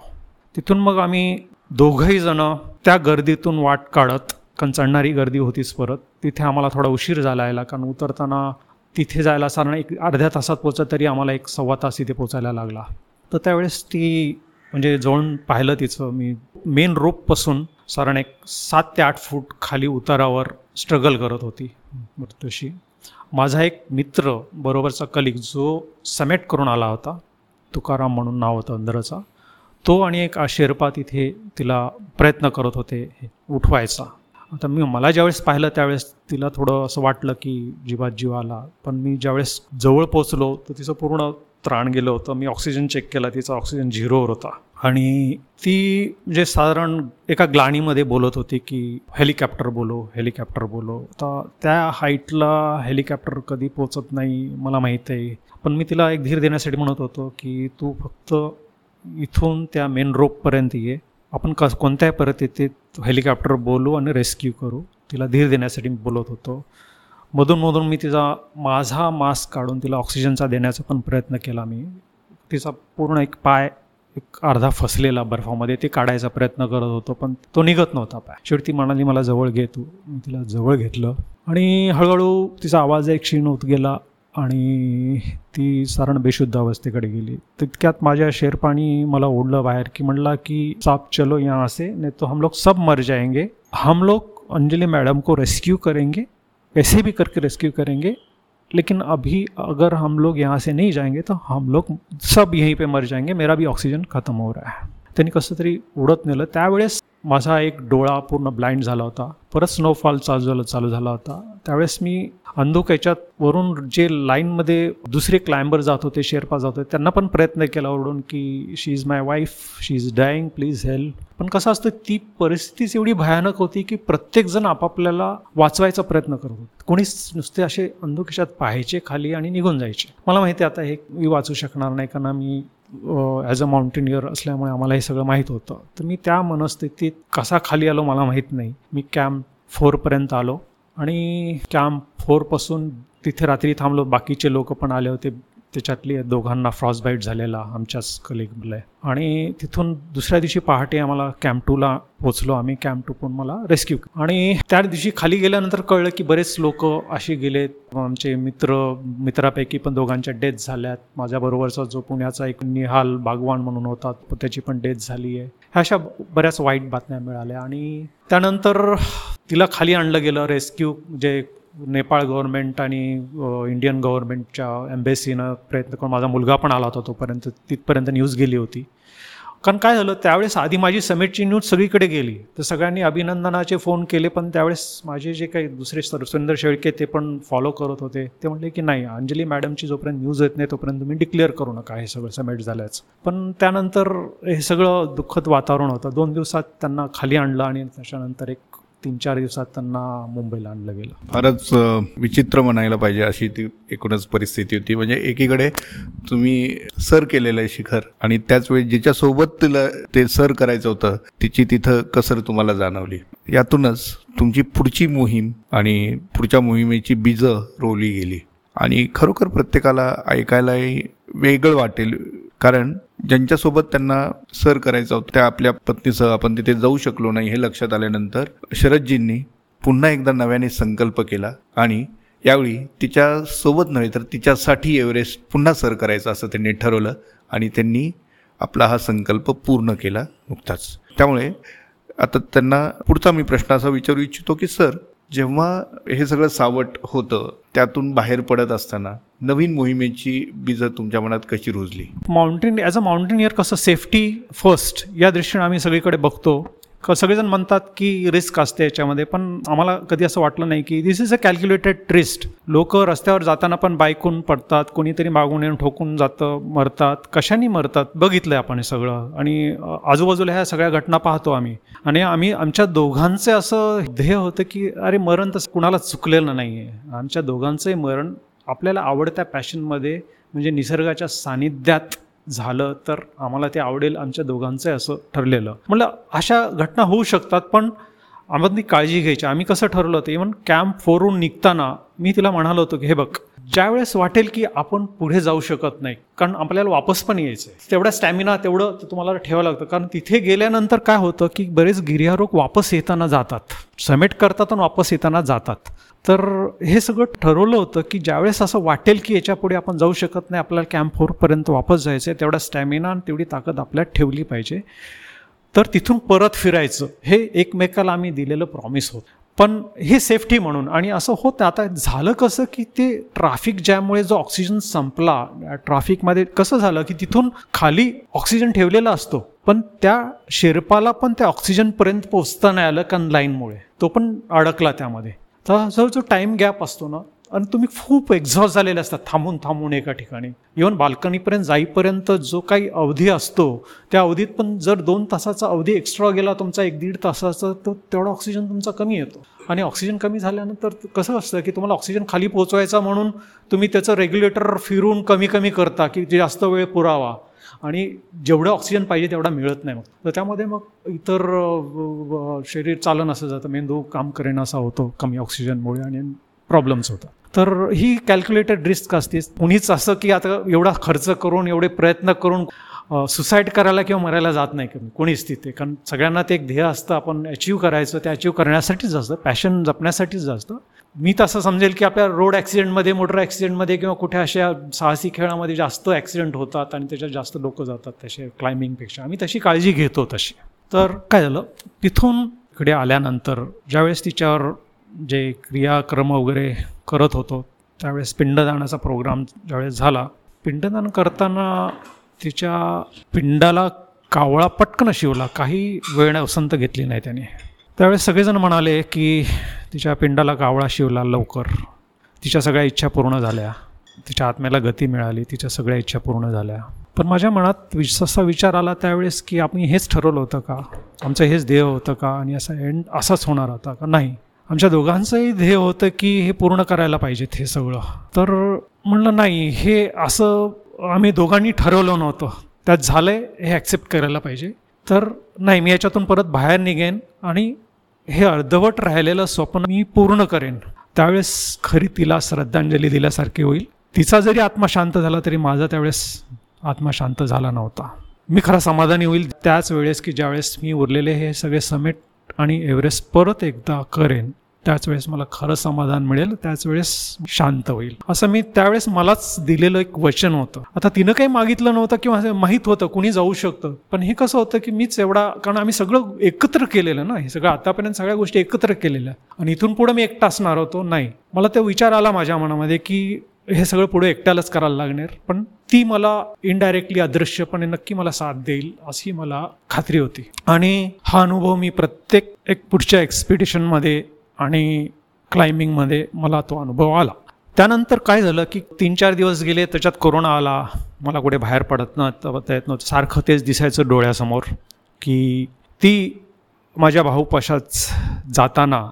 तिथून मग आम्ही दोघंही जण त्या गर्दीतून वाट काढत कारण चढणारी गर्दी होतीच परत, तिथे आम्हाला थोडा उशीर झाला कारण उतरताना तिथे जायला साधारण एक अर्ध्या तासात पोचत तरी आम्हाला एक सव्वा तास इथे पोचायला लागला. तर त्यावेळेस ती म्हणजे जवळून पाहिलं तिचं मी मेन रोपपासून साधारण एक सात ते आठ फूट खाली उतारावर स्ट्रगल करत होती मृत्यूशी. माझा एक मित्र बरोबरचा कलिक जो समेट करून आला होता तुकाराम म्हणून नाव होतं अंदरचा तो आणि एक आशेरपा तिथे तिला प्रयत्न करत होते उठवायचा. आता मी मला ज्यावेळेस पाहिलं त्यावेळेस तिला थोडं असं वाटलं की जीवात जीव आला. पण मी ज्यावेळेस जवळ पोचलो तर तिचं पूर्ण त्राण गेलं होतं. मी ऑक्सिजन चेक केला तिचा ऑक्सिजन झिरोवर होता. आणि ती म्हणजे साधारण एका ग्लाणीमध्ये बोलत होती की हेलिकॉप्टर बोलो हेलिकॉप्टर बोलो. तर त्या हाईटला हेलिकॉप्टर कधी पोचत नाही मला माहीत आहे. पण मी तिला एक धीर देण्यासाठी म्हणत होतो की तू फक्त इथून त्या मेन रोपपर्यंत ये. आपण कस कोणत्याही परिस्थितीत हेलिकॉप्टर बोलू आणि रेस्क्यू करू तिला धीर देण्यासाठी मी बोलत होतो. मधून मधून मी तिचा माझा मास्क काढून तिला ऑक्सिजनचा देण्याचा पण प्रयत्न केला मी. तिचा पूर्ण एक पाय एक अर्धा फसलेला बर्फामध्ये ते काढायचा प्रयत्न करत होतो पण तो निघत नव्हता पाय. शेवटी ती म्हणाली मला जवळ घे तू. मी तिला जवळ घेतलं. आणि हळूहळू तिचा आवाज एक क्षीण होत गेला. आणि ती सारण बेशुद्ध अवस्थेकडे गेली. तितक्यात माझ्या शेरपाणी मला ओढलं बाहेर की म्हणला की, साप चलो यहाँ से, नहीं तो हम लोग सब मर जाएँगे. हम लोग अंजलि मैडम को रेस्क्यू करेंगे. कैसे भी करके रेस्क्यू करेंगे. लेकिन अभी अगर हम लोग यहाँ से नहीं जाएँगे तो हम लोग सब यहीं पे मर जाएँगे. मेरा भी ऑक्सीजन खत्म हो रहा है. त्यांनी कसं तरी उडत नेलं. त्यावेळेस माझा एक डोळा पूर्ण ब्लाइंड झाला होता. परत स्नोफॉल चालू झालं चालू झाला होता. त्यावेळेस मी अंधुक याच्यात वरून जे लाईनमध्ये दुसरे क्लाइंबर जात होते शेरपा जात होते त्यांना पण प्रयत्न केला ओरडून की she is my wife she is dying please help पण कसं असतं ती परिस्थितीच एवढी भयानक होती की प्रत्येकजण आपापल्याला वाचवायचा प्रयत्न करत होते. कोणीच नुसते असे अंधुकेशात पाहायचे खाली आणि निघून जायचे. मला माहिती आता हे मी वाचू शकणार नाही कारण मी ॲज अ माउंटेनियर असल्यामुळे आम्हाला हे सगळं माहीत होतं. तर मी त्या मनस्थितीत कसा खाली आलो मला माहीत नाही. मी कॅम्प फोरपर्यंत आलो आणि कॅम्प फोरपासून तिथे रात्री थांबलो. बाकीचे लोक पण आले होते. त्याच्यातली दोघांना फ्रॉसबाईट झालेला आमच्याच कलिगला आणि तिथून दुसऱ्या दिवशी पहाटे आम्हाला कॅम्प टूला पोचलो आम्ही. कॅम्प टू पण मला रेस्क्यू आणि त्या दिवशी खाली गेल्यानंतर कळलं की बरेच लोक असे गेलेत. आमचे मित्र मित्रापैकी पण दोघांच्या डेथ झाल्यात. माझ्याबरोबरचा जो पुण्याचा एक निहाल बागवान म्हणून होता त्याची पण डेथ झाली आहे ह्या अशा बऱ्याच वाईट बातम्या मिळाल्या. आणि त्यानंतर तिला खाली आणलं गेलं रेस्क्यू जे नेपाळ गव्हर्नमेंट आणि इंडियन गव्हर्नमेंटच्या एम्बेसीनं प्रयत्न करून माझा मुलगा पण आला होता तोपर्यंत तिथपर्यंत न्यूज गेली होती. कारण काय झालं त्यावेळेस आधी माझी समिटची न्यूज सगळीकडे गेली. तर सगळ्यांनी अभिनंदनाचे फोन केले पण त्यावेळेस माझे जे काही दुसरे सुंदर शेळके ते पण फॉलो करत होते. ते म्हणले की नाही अंजली मॅडमची जोपर्यंत न्यूज येत नाही तोपर्यंत तुम्ही डिक्लेअर करू नका हे सगळं समिट झाल्याच. पण त्यानंतर हे सगळं दुःखद वातावरण होतं. दोन दिवसात त्यांना खाली आणलं आणि त्याच्यानंतर एक तीन चार दिवसात त्यांना मुंबईला आणलं गेलं. फारच विचित्र म्हणायला पाहिजे अशी ती एकूणच परिस्थिती होती. म्हणजे एकीकडे तुम्ही सर केलेलं आहे शिखर आणि त्याच वेळी जिच्यासोबत तिला ते सर करायचं होतं तिची तिथं कसर तुम्हाला जाणवली? यातूनच तुमची पुढची मोहीम आणि पुढच्या मोहिमेची बीजं रोवली गेली. आणि खरोखर प्रत्येकाला ऐकायलाही वेगळं वाटेल कारण ज्यांच्यासोबत त्यांना सर करायचं होतं त्या आपल्या पत्नीसह आपण तिथे जाऊ शकलो नाही हे लक्षात आल्यानंतर शरदजींनी पुन्हा एकदा नव्याने संकल्प केला आणि यावेळी तिच्यासोबत नव्हे तर तिच्यासाठी एव्हरेस्ट पुन्हा सर करायचं असं त्यांनी ठरवलं आणि त्यांनी आपला हा संकल्प पूर्ण केला नुकताच. त्यामुळे आता त्यांना पुढचा मी प्रश्न असा विचारू इच्छितो की सर जेव्हा हे सगळं सावट होतं त्यातून बाहेर पडत असताना नवीन मोहिमेची बीज तुमच्या मनात कशी रुजली? माउंटेन ॲज अ माउंटेनियर कसं सेफ्टी फर्स्ट या दृष्टीने आम्ही सगळीकडे बघतो. सगळेजण म्हणतात की रिस्क असते याच्यामध्ये पण आम्हाला कधी असं वाटलं नाही की this is a calculated tryst लोक रस्त्यावर जाताना पण बाईकून पडतात कोणीतरी मागून येऊन ठोकून जातं मरतात कशाने मरतात बघितलं आपण हे सगळं. आणि आजूबाजूला ह्या सगळ्या घटना पाहतो आम्ही. आणि आम्ही आमच्या दोघांचे असं ध्येय होतं की अरे मरण तर कुणाला चुकलेलं नाही आहे आमच्या दोघांचंही मरण आपल्याला आवडत्या पॅशनमध्ये म्हणजे निसर्गाच्या सानिध्यात झालं तर आम्हाला ते आवडेल आमच्या दोघांचं असं ठरलेलं. म्हटलं अशा घटना होऊ शकतात पण आम्हाला काळजी घ्यायची. आम्ही कसं ठरवलं होतं? इव्हन कॅम्प फोरून निघताना मी तिला म्हणालो होतो की हे बघ ज्यावेळेस वाटेल की आपण पुढे जाऊ शकत नाही कारण आपल्याला वापस पण यायचं आहे तेवढा स्टॅमिना तेवढं तुम्हाला ठेवावं लागतं. कारण तिथे गेल्यानंतर काय होतं की बरेच गिर्यारोग वापस येताना जातात. समेट करतात आणि वापस येताना जातात. तर हे सगळं ठरवलं होतं की ज्यावेळेस असं वाटेल की याच्यापुढे आपण जाऊ शकत नाही आपल्याला कॅम्प फोरपर्यंत वापस जायचं आहे तेवढा स्टॅमिना आणि तेवढी ताकद आपल्यात ठेवली पाहिजे. तर तिथून परत फिरायचं हे एकमेकाला आम्ही दिलेलं प्रॉमिस होतं. पण हे सेफ्टी म्हणून आणि असं होतं आता झालं कसं की ते ट्राफिक जॅममुळे जो ऑक्सिजन संपला ट्राफिकमध्ये कसं झालं की तिथून खाली ऑक्सिजन ठेवलेला असतो पण त्या शेर्पाला पण त्या ऑक्सिजनपर्यंत पोचता नाही आलं कारण लाईनमुळे तो पण अडकला त्यामध्ये. तर जो जो टाईम गॅप असतो ना. आणि तुम्ही खूप एक्झॉस्ट झालेले असतात थांबून थांबून एका ठिकाणी. इव्हन बाल्कनीपर्यंत जाईपर्यंत जो काही अवधी असतो त्या अवधीत पण जर दोन तासाचा अवधी एक्स्ट्रा गेला तुमचा एक दीड तासाचा तर तेवढा ऑक्सिजन तुमचा कमी येतो. आणि ऑक्सिजन कमी झाल्यानंतर कसं असतं की तुम्हाला ऑक्सिजन खाली पोहोचवायचा म्हणून तुम्ही त्याचं रेग्युलेटर फिरून कमी कमी करता की जास्त वेळ पुरावा. आणि जेवढं ऑक्सिजन पाहिजे तेवढा मिळत नाही मग. तर त्यामध्ये मग इतर शरीर चालन असं जातं. मेंदू काम करेन असा होतो कमी ऑक्सिजनमुळे आणि प्रॉब्लेम्स होतात. तर ही कॅल्क्युलेटेड रिस्क असते. कुणीच असं की आता एवढा खर्च करून एवढे प्रयत्न करून सुसाईड करायला किंवा मरायला जात नाही कमी. कोणीच तिथे. कारण सगळ्यांना ते एक ध्येय असतं आपण अचीव करायचं ते अचीव करण्यासाठीच असतं. पॅशन जपण्यासाठीच असतं. मी तसं समजेल की आपल्या रोड ॲक्सिडेंटमध्ये मोटर ॲक्सिडेंटमध्ये किंवा कुठे अशा साहसी खेळामध्ये जास्त ॲक्सिडेंट होतात आणि त्याच्यात जास्त लोक जातात तसे क्लाइम्बिंगपेक्षा आम्ही तशी काळजी घेतो तशी. तर काय झालं? तिथून इकडे आल्यानंतर ज्यावेळेस तिच्यावर जे क्रियाक्रम वगैरे करत होतो त्यावेळेस पिंडदानाचा प्रोग्राम ज्यावेळेस झाला पिंडदान करताना तिच्या पिंडाला कावळा पटकन शिवला. काही वेळ वसंत घेतली नाही त्याने. त्यावेळेस सगळेजण म्हणाले की तिच्या पिंडाला कावळा शिवला लवकर. तिच्या सगळ्या इच्छा पूर्ण झाल्या. तिच्या आत्म्याला गती मिळाली. तिच्या सगळ्या इच्छा पूर्ण झाल्या. पण माझ्या मनात विश असा विचार आला त्यावेळेस की आपण हेच ठरवलं होतं का? आमचं हेच ध्येय होतं का? आणि असा एंड असाच होणार होता का? नाही. आमच्या दोघांचंही ध्येय होतं की हे पूर्ण करायला पाहिजेत हे सगळं. तर म्हणलं नाही हे असं आम्ही दोघांनी ठरवलं नव्हतं. त्यात झालं आहे हे ॲक्सेप्ट करायला पाहिजे. तर नाही मी याच्यातून परत बाहेर निघेन आणि हे अर्धवट राहिलेलं स्वप्न मी पूर्ण करेन. त्यावेळेस खरी तिला श्रद्धांजली दिल्यासारखी होईल. तिचा जरी आत्मा शांत झाला तरी माझा त्यावेळेस आत्मा शांत झाला नव्हता. मी खरा समाधानी होईल त्याच वेळेस की ज्यावेळेस मी उरलेले हे सगळे समेट आणि एव्हरेस्ट परत एकदा करेन. त्याच वेळेस मला खरं समाधान मिळेल त्याच वेळेस शांत होईल. असं मी त्यावेळेस मलाच दिलेलं एक वचन होतं. आता तिनं काही मागितलं नव्हतं किंवा माहीत होतं कुणी जाऊ शकतं. पण हे कसं होतं की मीच एवढा कारण आम्ही सगळं एकत्र केलेलं ना हे सगळं आतापर्यंत सगळ्या गोष्टी एकत्र केलेल्या. आणि इथून पुढे मी एकटा असणार होतो? नाही. मला तो विचार आला माझ्या मनामध्ये की हे सगळं पुढे एकट्यालाच करायला लागणार. पण ती मला इनडायरेक्टली अदृश्यपणे नक्की मला साथ देईल अशी मला खात्री होती. आणि हा अनुभव मी प्रत्येक एक पुढच्या एक्सपिडिशनमध्ये आणि क्लाइम्बिंगमध्ये मला तो अनुभव आला. त्यानंतर काय झालं की तीन चार दिवस गेले त्याच्यात कोरोना आला. मला कुठे बाहेर पडत नव्हतं येत नव्हतं. सारखं तेच दिसायचं डोळ्यासमोर की ती माझ्या भाऊपाशाच जाताना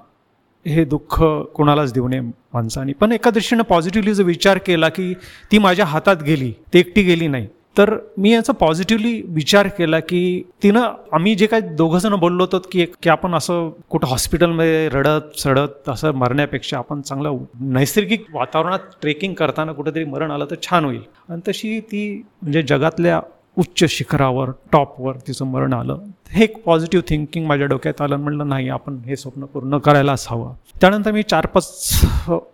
हे दुःख कोणालाच देऊ नये माणसाने. पण एका दृष्टीनं पॉझिटिव्हली जो विचार केला की ती माझ्या हातात गेली ती एकटी गेली नाही. तर मी याचा पॉझिटिव्हली विचार केला की तिनं आम्ही जे काही दोघं जण बोललो होतो की की आपण असं कुठं हॉस्पिटलमध्ये रडत सडत असं मरण्यापेक्षा आपण चांगलं नैसर्गिक वातावरणात ट्रेकिंग करताना कुठेतरी मरण आलं तर छान होईल. आणि तशी ती म्हणजे जगातल्या उच्च शिखरावर टॉपवर तिचं मरण आलं. हे एक पॉझिटिव्ह थिंकिंग माझ्या डोक्यात आलं म्हणलं नाही आपण हे स्वप्न पूर्ण करायलाच हवं त्यानंतर मी चार पाच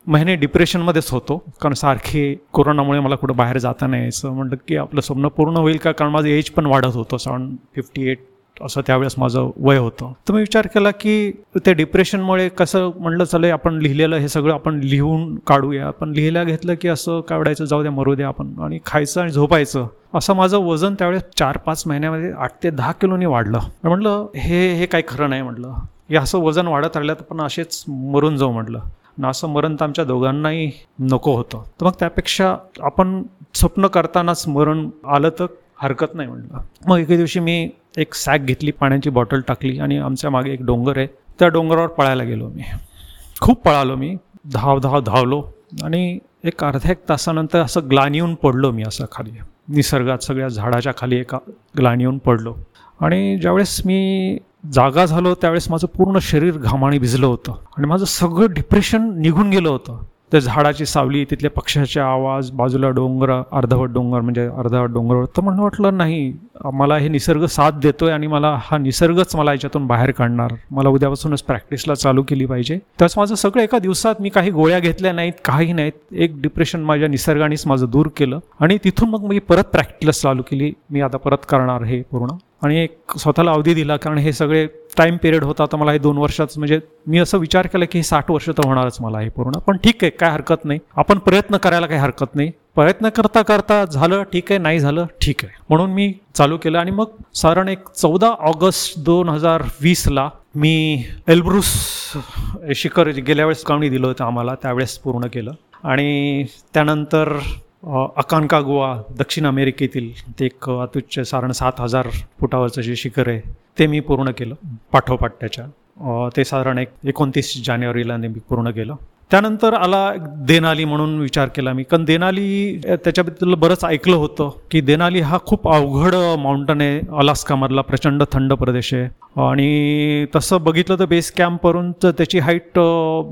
महिने डिप्रेशनमध्येच होतो. कारण सारखे कोरोनामुळे मला कुठं बाहेर जाता नाही यायचं. म्हटलं की आपलं स्वप्न पूर्ण होईल का? कारण माझं एज पण वाढत होतं. साऊंड फिफ्टी एट असं त्यावेळेस माझं वय होतं. तर मी विचार केला की ते डिप्रेशनमुळे कसं म्हणलं चालेल आपण लिहिलेलं हे सगळं आपण लिहून काढूया. पण लिहिल्या घेतलं की असं कावडायचं जाऊ द्या मरू द्या आपण. आणि खायचं आणि झोपायचं. असं माझं वजन त्यावेळेस चार पाच महिन्यामध्ये आठ ते दहा किलोनी वाढलं. म्हटलं हे हे काही खरं नाही म्हटलं हे असं वजन वाढत राहिलं तर पण असेच मरून जाऊ म्हटलं ना असं मरण तर आमच्या दोघांनाही नको होतं. तर मग त्यापेक्षा आपण स्वप्न करतानाच मरण आलं तर हरकत नाही म्हटलं मग एके दिवशी मी एक सॅक घेतली पाण्याची बॉटल टाकली आणि आमच्या मागे एक डोंगर आहे. त्या डोंगरावर पळायला गेलो मी. खूप पळालो मी. धाव धाव धावलो आणि एक अर्ध्या एक तासानंतर असं ग्लान येऊन पडलो मी असं खाली. निसर्गात सगळ्या झाडाच्या खाली एका ग्लान येऊन पडलो. आणि ज्यावेळेस मी जागा झालो त्यावेळेस माझं पूर्ण शरीर घामाने भिजलं होतं आणि माझं सगळं डिप्रेशन निघून गेलं होतं. त्या झाडाची सावली तिथल्या पक्ष्याचे आवाज बाजूला डोंगर अर्धवट डोंगर म्हणजे अर्धवट डोंगर तर म्हणून वाटलं नाही मला हे निसर्ग साथ देतोय आणि मला हा निसर्गच मला याच्यातून बाहेर काढणार. मला उद्यापासूनच प्रॅक्टिसला चालू केली पाहिजे. त्याच माझं सगळं एका दिवसात मी काही गोळ्या घेतल्या नाहीत काही नाहीत. एक डिप्रेशन माझ्या निसर्गानेच माझं दूर केलं. आणि तिथून मग मी परत प्रॅक्टिस चालू केली. मी आता परत करणार हे पूर्ण. आणि एक स्वतःला अवधी दिला कारण हे सगळे टाईम पिरियड होता तर मला हे दोन वर्षात म्हणजे मी असं विचार केला की हे साठ वर्ष तर होणारच मला हे पूर्ण. पण ठीक आहे काय हरकत नाही. आपण प्रयत्न करायला काही हरकत नाही. प्रयत्न करता करता झालं ठीक आहे. नाही झालं ठीक आहे. म्हणून मी चालू केलं. आणि मग साधारण एक चौदा ऑगस्ट दोन हजार वीसला मी एल्ब्रुस शिखर गेल्या वेळेस कावणी दिलं होतं आम्हाला त्यावेळेस पूर्ण केलं. आणि त्यानंतर अकानका गोवा दक्षिण अमेरिकेतील ते एक अत्युच्च साधारण सात हजार फुटावरचं जे शिखर आहे ते मी पूर्ण केलं पाठोपाठ त्याच्या. ते साधारण एक एकोणतीस जानेवारीला मी पूर्ण केलं. त्यानंतर आला देनाली म्हणून विचार केला मी. कारण देनाली त्याच्याबद्दल बरंच ऐकलं होतं की देनाली हा खूप अवघड माउंटन आहे. अलास्कामधला प्रचंड थंड प्रदेश आहे. आणि तसं बघितलं तर बेस कॅम्पवरून तर त्याची हाईट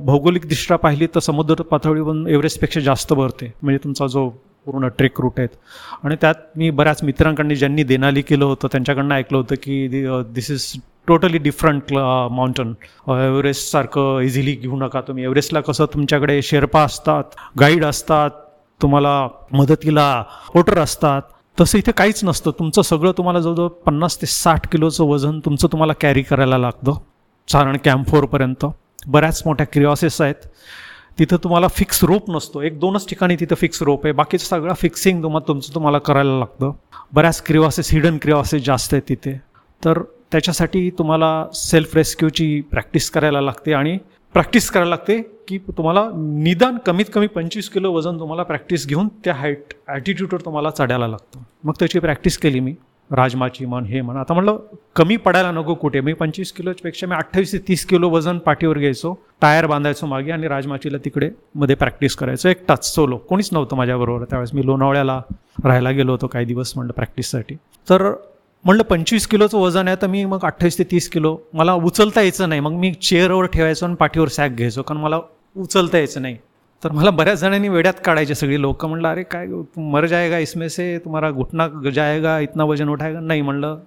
भौगोलिकदृष्ट्या पाहिली तर समुद्र पातळीवरून एव्हरेस्टपेक्षा जास्त भरते म्हणजे तुमचा जो पूर्ण ट्रेक रूट आहेत. आणि त्यात मी बऱ्याच मित्रांकडनं ज्यांनी देनाली केलं होतं त्यांच्याकडनं ऐकलं होतं की this is totally different mountain एव्हरेस्टसारखं easily घेऊ नका तुम्ही. एव्हरेस्टला कसं तुमच्याकडे शेर्पा असतात गाईड असतात तुम्हाला मदतीला पोटर असतात. तसं इथे काहीच नसतं. तुमचं सगळं तुम्हाला जवळजवळ पन्नास ते साठ किलोचं वजन तुमचं तुम्हाला कॅरी करायला लागतं. साधारण कॅम्फोरपर्यंत बऱ्याच मोठ्या क्रिऑसेस आहेत. तिथं तुम्हाला फिक्स रोप नसतो. एक दोनच ठिकाणी तिथं फिक्स रोप आहे. बाकीचं सगळं फिक्सिंग तुम्हाला तुमचं तुम्हाला करायला लागतं. बऱ्याच क्रिवासेस हिडन क्रिवासेस जास्त आहेत तिथे. तर त्याच्यासाठी तुम्हाला सेल्फ रेस्क्यूची प्रॅक्टिस करायला लागते आणि प्रॅक्टिस करायला लागते की तुम्हाला निदान कमीत कमी पंचवीस किलो वजन तुम्हाला प्रॅक्टिस घेऊन त्या हाईट ॲटिट्यूडवर तुम्हाला चढायला लागतं. मग त्याची प्रॅक्टिस केली मी. राजमाची म्हण हे म्हण. आता म्हटलं कमी पडायला नको कुठे? मी पंचवीस किलोपेक्षा मी अठ्ठावीस ते तीस किलो वजन पाठीवर घ्यायचो टायर बांधायचो मागे आणि राजमाचीला तिकडे मध्ये प्रॅक्टिस करायचो. एकटाच सोलो कोणीच नव्हतं माझ्याबरोबर. त्यावेळेस मी लोणावळ्याला राहायला गेलो होतो काही दिवस म्हणलं प्रॅक्टिससाठी तर म्हणलं पंचवीस किलोचं वजन आहे तर मी मग अठ्ठावीस ते तीस किलो. मला उचलता यायचं नाही. मग मी चेअरवर ठेवायचो आणि पाठीवर सॅक घ्यायचो कारण मला उचलता यायचं नाही. तर मला बऱ्याच जणांनी वेड्यात काढायचे सगळी लोक. म्हणलं अरे काय मर जायगा इसमें से तुम्हाला घुटना जायगा इतना वजन उठायगा. नाही म्हणलं.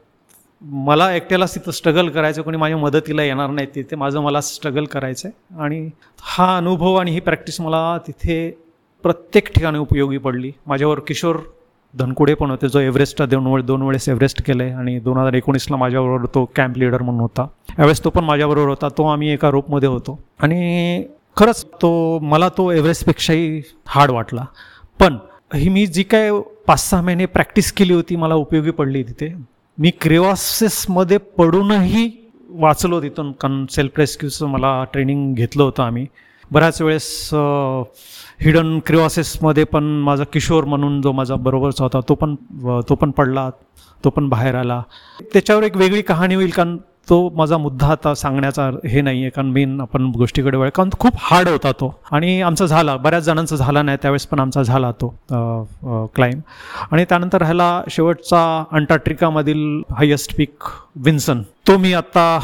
मला एकट्यालाच तिथं स्ट्रगल करायचं कोणी माझ्या मदतीला येणार नाही तिथे माझं मला स्ट्रगल करायचं आहे आणि हा अनुभव आणि ही प्रॅक्टिस मला तिथे प्रत्येक ठिकाणी उपयोगी पडली. माझ्यावर किशोर धनकुडे पण होते जो एव्हरेस्टला दोन वेळ दोन वेळेस एव्हरेस्ट केलं आहे आणि दोन हजार एकोणीसला माझ्याबरोबर तो कॅम्प लिडर म्हणून होता. यावेळेस तो पण माझ्याबरोबर होता तो आम्ही एका रोपमध्ये होतो. आणि खरंच तो मला तो एव्हरेस्टपेक्षाही हार्ड वाटला. पण ही मी जी काय पाच सहा महिने प्रॅक्टिस केली होती मला उपयोगी पडली तिथे. मी क्रेवासेसमध्ये पडूनही वाचलो तिथून कारण सेल्फ रेस्क्यूचं मला ट्रेनिंग घेतलं होतं आम्ही. बऱ्याच वेळेस हिडन क्रिओसिसमध्ये पण माझा किशोर म्हणून जो माझा बरोबरचा होता तो पण तो पण पडला तो पण बाहेर आला. त्याच्यावर एक वेगळी कहाणी होईल कारण तो माझा मुद्दा आता सांगण्याचा हे नाही आहे कारण मेन आपण गोष्टीकडे वळ कारण खूप हार्ड होता तो. आणि आमचा झाला बऱ्याच जणांचा झाला नाही त्यावेळेस पण आमचा झाला तो क्लाइम आणि त्यानंतर राहिला शेवटचा अंटार्क्टिकामधील हायेस्ट पीक विन्सन तो मी आत्ता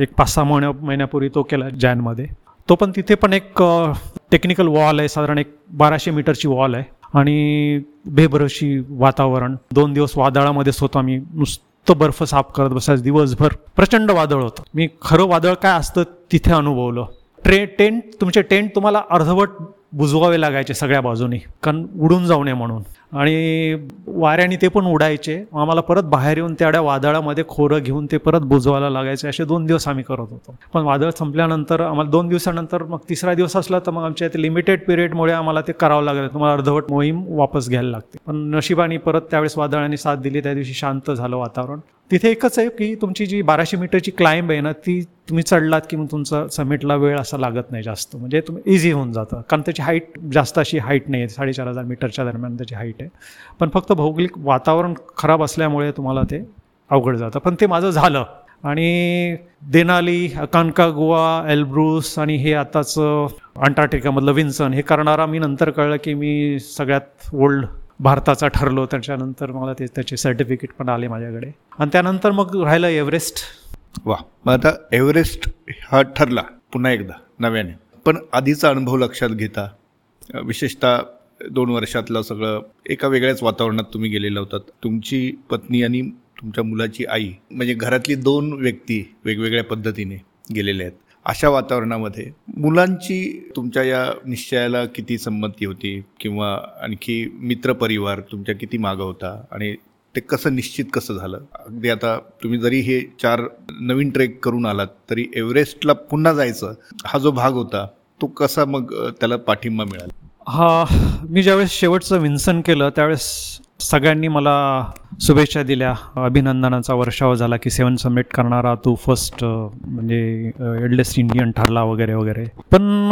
एक पाच सहा महिन्या महिन्यापूर्वी तो केला जॅनमध्ये. तो पण तिथे पण एक टेक्निकल वॉल आहे. साधारण एक बाराशे मीटरची वॉल आहे. आणि बेभरशी वातावरण. दोन दिवस वादळामध्येच होतो आम्ही. नुसतं बर्फ साफ करत बसायचं. दिवसभर प्रचंड वादळ होतं. मी खरं वादळ काय असतं तिथे अनुभवलं. ट्रे टेंट तुमचे टेंट तुम्हाला अर्धवट बुजवावे लागायचे सगळ्या बाजूनी. कारण उडून जाऊ नये म्हणून. आणि वाऱ्याने ते पण उडायचे. आम्हाला परत बाहेर येऊन त्याड्या वादळामध्ये खोरं घेऊन ते परत बुजवायला लागायचे. असे दोन दिवस आम्ही करत होतो. पण वादळ संपल्यानंतर आम्हाला दोन दिवसानंतर मग तिसरा दिवस असला तर मग आमच्या इथे लिमिटेड पिरियडमुळे आम्हाला ते करावं लागलं. तुम्हाला अर्धवट मोहीम वापस घ्यायला लागते. पण नशिबाने परत त्यावेळेस वादळाने साथ दिली. त्या दिवशी शांत झालं वातावरण. तिथे एकच आहे की तुमची जी बाराशे मीटरची क्लाइंब आहे ना ती तुम्ही चढलात की मग तुमचा समिटला वेळ असा लागत नाही जास्त. म्हणजे तुम्ही इझी होऊन जातं. कारण त्याची हाईट जास्त अशी हाईट नाही आहे. साडेचार हजार मीटरच्या दरम्यान त्याची हाईट आहे. पण फक्त भौगोलिक वातावरण खराब असल्यामुळे तुम्हाला ते अवघड जातं. पण ते माझं झालं. आणि देनाली कानका गोवा एल्ब्रूस आणि हे आताचं अंटार्क्टिकामधलं विन्सन हे करणारा मी नंतर कळलं की मी सगळ्यात ओल्ड भारताचा ठरलो त्याच्यानंतर मला ते त्याचे सर्टिफिकेट पण आले माझ्याकडे. आणि त्यानंतर मग राहिलं एव्हरेस्ट. वा मग आता एव्हरेस्ट हा ठरला पुन्हा एकदा नव्याने. पण आधीचा अनुभव लक्षात घेता विशेषतः दोन वर्षातलं सगळं एका वेगळ्याच वातावरणात तुम्ही गेलेला होतात. तुमची पत्नी आणि तुमच्या मुलाची आई म्हणजे घरातली दोन व्यक्ती वेगवेगळ्या पद्धतीने गेलेल्या आहेत. अशा वातावरणामध्ये मुलांची तुमच्या या निश्चयाला किती संमती होती? किंवा आणखी मित्रपरिवार तुमच्या किती मागं होता? आणि ते कसं निश्चित कसं झालं? अगदी आता तुम्ही जरी हे चार नवीन ट्रेक करून आलात तरी एव्हरेस्टला पुन्हा जायचं हा जो भाग होता तो कसा मग त्याला पाठिंबा मिळाला? हा मी ज्यावेळेस शेवटचं विन्सन केलं त्यावेळेस सगळ्यांनी मला शुभेच्छा दिल्या. अभिनंदनाचा वर्षाव झाला की सेवन समिट करणारा तू फर्स्ट म्हणजे एल्डेस्ट इंडियन ठरला वगैरे वगैरे. पण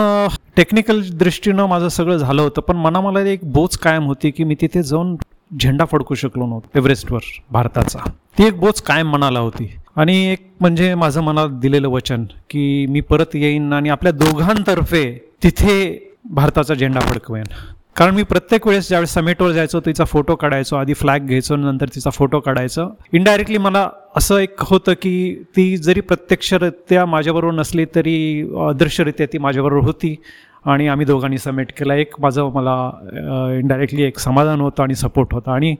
टेक्निकल दृष्टीनं माझं सगळं झालं होतं पण मना मला एक बोच कायम होती की मी तिथे जाऊन झेंडा फडकू शकलो नव्हतो एव्हरेस्टवर भारताचा. ती एक बोच कायम मनाला होती. आणि एक म्हणजे माझं मनात दिलेलं वचन की मी परत येईन आणि आपल्या दोघांतर्फे तिथे भारताचा झेंडा फडकवेन. कारण मी प्रत्येक वेळेस ज्यावेळेस समिटवर जायचो तिचा फोटो काढायचो आधी फ्लॅग घ्यायचो नंतर तिचा फोटो काढायचो. इनडायरेक्टली मला असं एक होतं की ती जरी प्रत्यक्षरित्या माझ्याबरोबर नसली तरी अदृश्यरित्या ती माझ्याबरोबर होती आणि आम्ही दोघांनी समेट केला. एक माझं मला इनडायरेक्टली एक समाधान होतं आणि सपोर्ट होता. आणि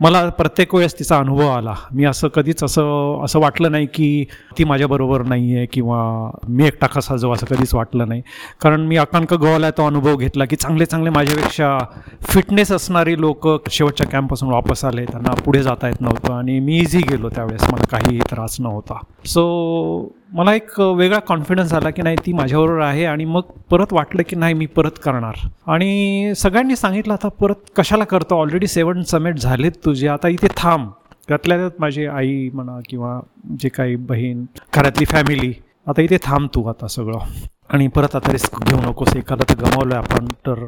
मला प्रत्येक वेळेस तिचा अनुभव आला. मी असं कधीच असं असं वाटलं नाही की ती माझ्याबरोबर नाही आहे किंवा मी एकटा कसा जाऊ असं कधीच वाटलं नाही. कारण मी आकांक गोवाला तो अनुभव घेतला की चांगले चांगले माझ्यापेक्षा फिटनेस असणारी लोक शेवटच्या कॅम्पपासून वापस आले. त्यांना पुढे जाता येत नव्हतं आणि मी इझी गेलो त्यावेळेस. मला काहीही त्रास नव्हता. सो मला एक वेगळा कॉन्फिडन्स आला की नाही ती माझ्याबरोबर आहे आणि मग परत वाटलं की नाही मी परत करणार. आणि सगळ्यांनी सांगितलं आता परत कशाला करतो? ऑलरेडी सेवन समेट झालेत तुझे. आता इथे थांब. त्यातल्या त्यात माझी आई म्हणा किंवा जे काही बहीण घरातली फॅमिली आता इथे थांब तू आता सगळं. आणि परत आता रिस्क घेऊ नकोस. एखादा तर गमावलं आपण तर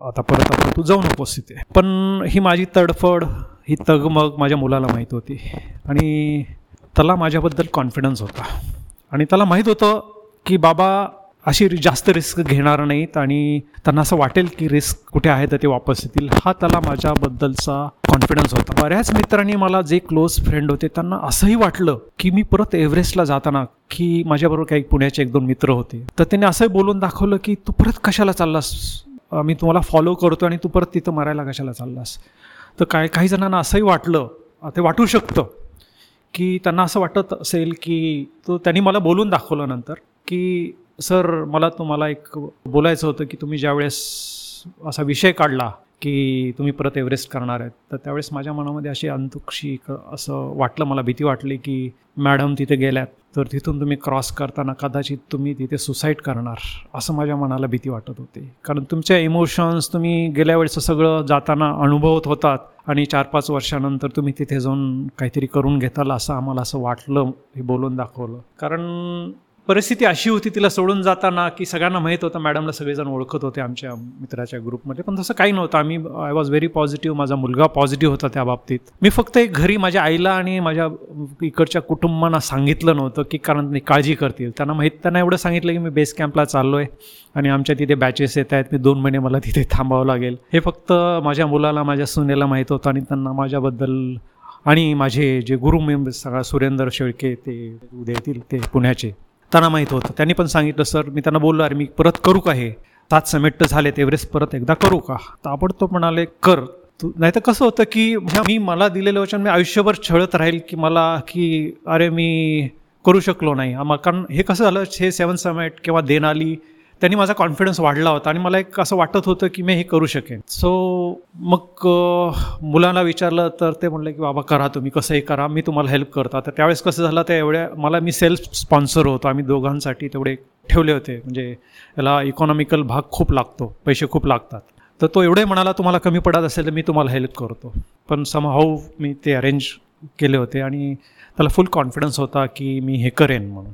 आता परत आता तू जाऊ नकोस तिथे पण ही माझी तडफड ही तगमग माझ्या मुलाला माहीत होती. आणि त्याला माझ्याबद्दल कॉन्फिडन्स होता. आणि त्याला माहीत होतं की बाबा अशी जास्त रिस्क घेणार नाहीत आणि त्यांना असं वाटेल की रिस्क कुठे आहे तर ते वापस येतील. हा त्याला माझ्याबद्दलचा कॉन्फिडन्स होता. बऱ्याच मित्रांनी मला जे क्लोज फ्रेंड होते त्यांना असंही वाटलं की मी परत एव्हरेस्टला जाताना की माझ्याबरोबर काही पुण्याचे एक दोन मित्र होते. तर त्यांनी असंही बोलून दाखवलं की तू परत कशाला चाललास? मी तुम्हाला फॉलो करतो आणि तू परत तिथं मरायला कशाला चाललास? तर काय काही जणांना असंही वाटलं. ते वाटू शकतं. की त्यांना असं वाटत असेल की तो त्यांनी मला बोलून दाखवलं नंतर की सर मला तुम्हाला एक बोलायचं होतं की तुम्ही ज्यावेळेस असा विषय काढला की तुम्ही परत एव्हरेस्ट करणार आहेत. तर त्यावेळेस माझ्या मनामध्ये अशी अंतुक्षी असं वाटलं मला भीती वाटली की मॅडम तिथे गेल्यात तर तिथून तुम्ही क्रॉस करताना कदाचित तुम्ही तिथे सुसाईड करणार असं माझ्या मनाला भीती वाटत होती. कारण तुमच्या इमोशन्स तुम्ही गेल्या वेळेचं सगळं जाताना अनुभवत होतात आणि चार पाच वर्षानंतर तुम्ही तिथे जाऊन काहीतरी करून घेताल असं आम्हाला असं वाटलं हे बोलून दाखवलं. कारण परिस्थिती अशी होती तिला सोडून जाताना की सगळ्यांना माहीत होतं मॅडमला सगळेजण ओळखत होते आमच्या मित्राच्या ग्रुपमध्ये. पण तसं काही नव्हतं. आम्ही आय वॉज व्हेरी पॉझिटिव्ह माझा मुलगा पॉझिटिव्ह होता त्या बाबतीत. मी फक्त एक घरी माझ्या आईला आणि माझ्या इकडच्या कुटुंबांना सांगितलं नव्हतं की कारण ते काळजी करतील. त्यांना माहीत त्यांना एवढं सांगितलं की मी बेस कॅम्पला चाललो आहे आणि आमच्या तिथे बॅचेस येत आहेत. मी दोन महिने मला तिथे थांबावं लागेल. हे फक्त माझ्या मुलाला माझ्या सुनेला माहीत होतं आणि त्यांना माझ्याबद्दल आणि माझे जे गुरु मेंबर सगळा सुरेंद्र शेळके ते उद्या येतील ते पुण्याचे. त्यांना माहीत होतं. त्यांनी पण सांगितलं सर मी त्यांना बोललो अरे मी परत करू का हे? सात समेट झालेत एव्हरेस्ट परत एकदा करू का? ताबडतोब म्हणाले कर. तू नाही तर कसं होतं की मी मला दिलेलं वचन मी आयुष्यभर छळत राहील की मला की अरे मी करू शकलो नाही. कारण हे कसं झालं हे सेवन समेट किंवा देनाली त्यांनी माझा कॉन्फिडन्स वाढला होता आणि मला एक असं वाटत होतं की मी हे करू शकेन. सो मग मुलांना विचारलं तर ते म्हणलं की बाबा करा तुम्ही कसंही करा मी तुम्हाला हेल्प करता. तर त्यावेळेस कसं झालं ते एवढ्या मला मी सेल्फ स्पॉन्सर होतो. आम्ही दोघांसाठी तेवढे ठेवले होते. म्हणजे याला इकॉनॉमिकल भाग खूप लागतो पैसे खूप लागतात. तर तो एवढे म्हणाला तुम्हाला कमी पडत असेल तर मी तुम्हाला हेल्प करतो. पण सम हाऊ मी ते अरेंज केले होते आणि त्याला फुल कॉन्फिडन्स होता की मी हे करेन म्हणून.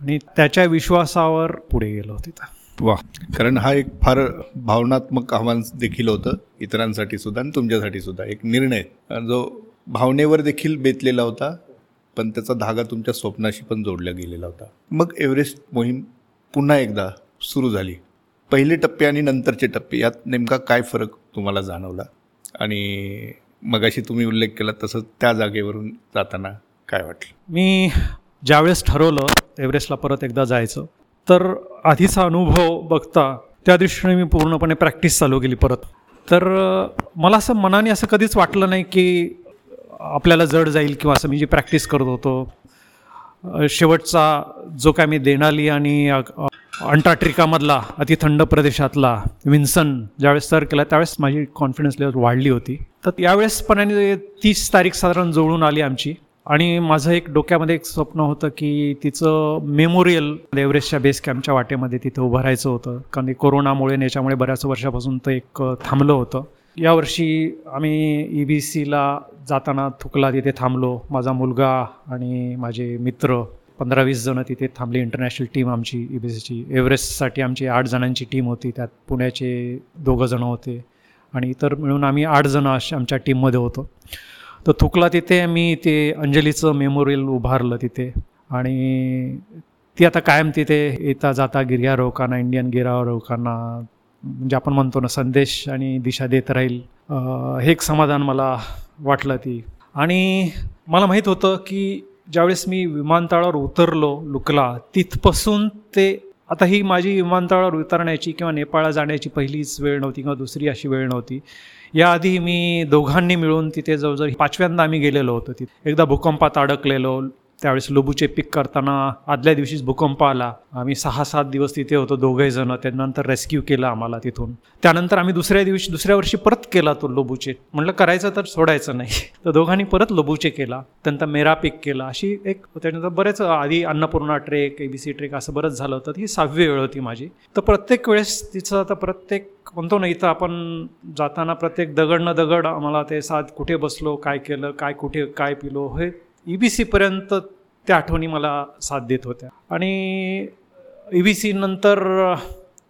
आणि त्याच्या विश्वासावर पुढे गेलो तिथं. वा. कारण हा एक फार भावनात्मक आव्हान देखील होतं इतरांसाठी सुद्धा आणि तुमच्यासाठी सुद्धा. एक निर्णय. जो भावनेवर देखील बेतलेला होता पण त्याचा धागा तुमच्या स्वप्नाशी पण जोडला गेलेला होता. मग एव्हरेस्ट मोहीम पुन्हा एकदा सुरू झाली. पहिले टप्पे आणि नंतरचे टप्पे यात नेमका काय फरक तुम्हाला जाणवला? आणि मगाशी तुम्ही उल्लेख केला तसंच त्या जागेवरून जाताना काय वाटलं? मी ज्यावेळेस ठरवलं एव्हरेस्टला परत एकदा जायचं तर आधीचा अनुभव बघता त्या दृष्टीने मी पूर्णपणे प्रॅक्टिस चालू केली परत. तर मला असं मनाने असं कधीच वाटलं नाही की आपल्याला जड जाईल किंवा असं मी जी प्रॅक्टिस करत होतो शेवटचा जो काय मी देणाली आणि अंटार्क्टिकामधला अतिथंड प्रदेशातला विन्सन ज्यावेळेस सर केला त्यावेळेस माझी कॉन्फिडन्स लेवल वाढली होती. तर यावेळेस पण तीस तारीख साधारण जुळून आली आमची. आणि माझं एक डोक्यामध्ये एक स्वप्न होतं की तिचं मेमोरियल एव्हरेस्टच्या बेस कॅम्पच्या वाटेमध्ये तिथं उभं राहायचं होतं. कारण कोरोनामुळे याच्यामुळे बऱ्याच वर्षापासून ते एक थांबलं होतं. यावर्षी आम्ही ई बी सीला जाताना थुकला तिथे थांबलो. माझा मुलगा आणि माझे मित्र पंधरा वीस जणं तिथे थांबली. इंटरनॅशनल टीम आमची ई बी सीची एव्हरेस्टसाठी आमची आठ जणांची टीम होती. त्यात पुण्याचे दोघं जणं होते. आणि इतर मिळून आम्ही आठ जणं आमच्या टीममध्ये होतो. तर थुकला तिथे मी ते अंजलीचं मेमोरियल उभारलं तिथे. आणि ती आता कायम तिथे येता जाता गिर्यारोहकांना इंडियन गिर्यारोहकांना म्हणजे आपण म्हणतो ना संदेश आणि दिशा देत राहील. हे एक समाधान मला वाटलं ती. आणि मला माहीत होतं की ज्यावेळेस मी विमानतळावर उतरलो लुकला तिथपासून ते आता ही माझी विमानतळावर उतरण्याची किंवा नेपाळला जाण्याची पहिलीच वेळ नव्हती किंवा दुसरी अशी वेळ नव्हती. याआधी मी दोघांनी मिळून तिथे जवळजवळ पाचव्यांदा आम्ही गेलेलो होतो तिथे. एकदा भूकंपात अडकलेलो त्यावेळेस लोबूचे पिक करताना आदल्या दिवशीच भूकंप आला. आम्ही सहा सात दिवस तिथे होतो दोघे जण. त्यानंतर रेस्क्यू केलं आम्हाला तिथून. त्यानंतर आम्ही दुसऱ्या दिवशी दुसऱ्या वर्षी परत केला तो लोबूचे. म्हटलं करायचं तर सोडायचं नाही. (laughs) तर दोघांनी परत लोबूचे केला. त्यानंतर मेरा पिक केला. अशी एक त्यानंतर बरेच आधी अन्नपूर्णा ट्रेक एबीसी ट्रेक असं बरंच झालं होतं. ही सहावी वेळ होती माझी. तर प्रत्येक वेळेस तिचं आता प्रत्येक म्हणतो ना इथं आपण जाताना प्रत्येक दगड न दगड आम्हाला ते साथ कुठे बसलो काय केलं काय कुठे काय पिलो हे ई बी सीपर्यंत त्या आठवणी मला साथ देत होत्या. आणि ई बी सी नंतर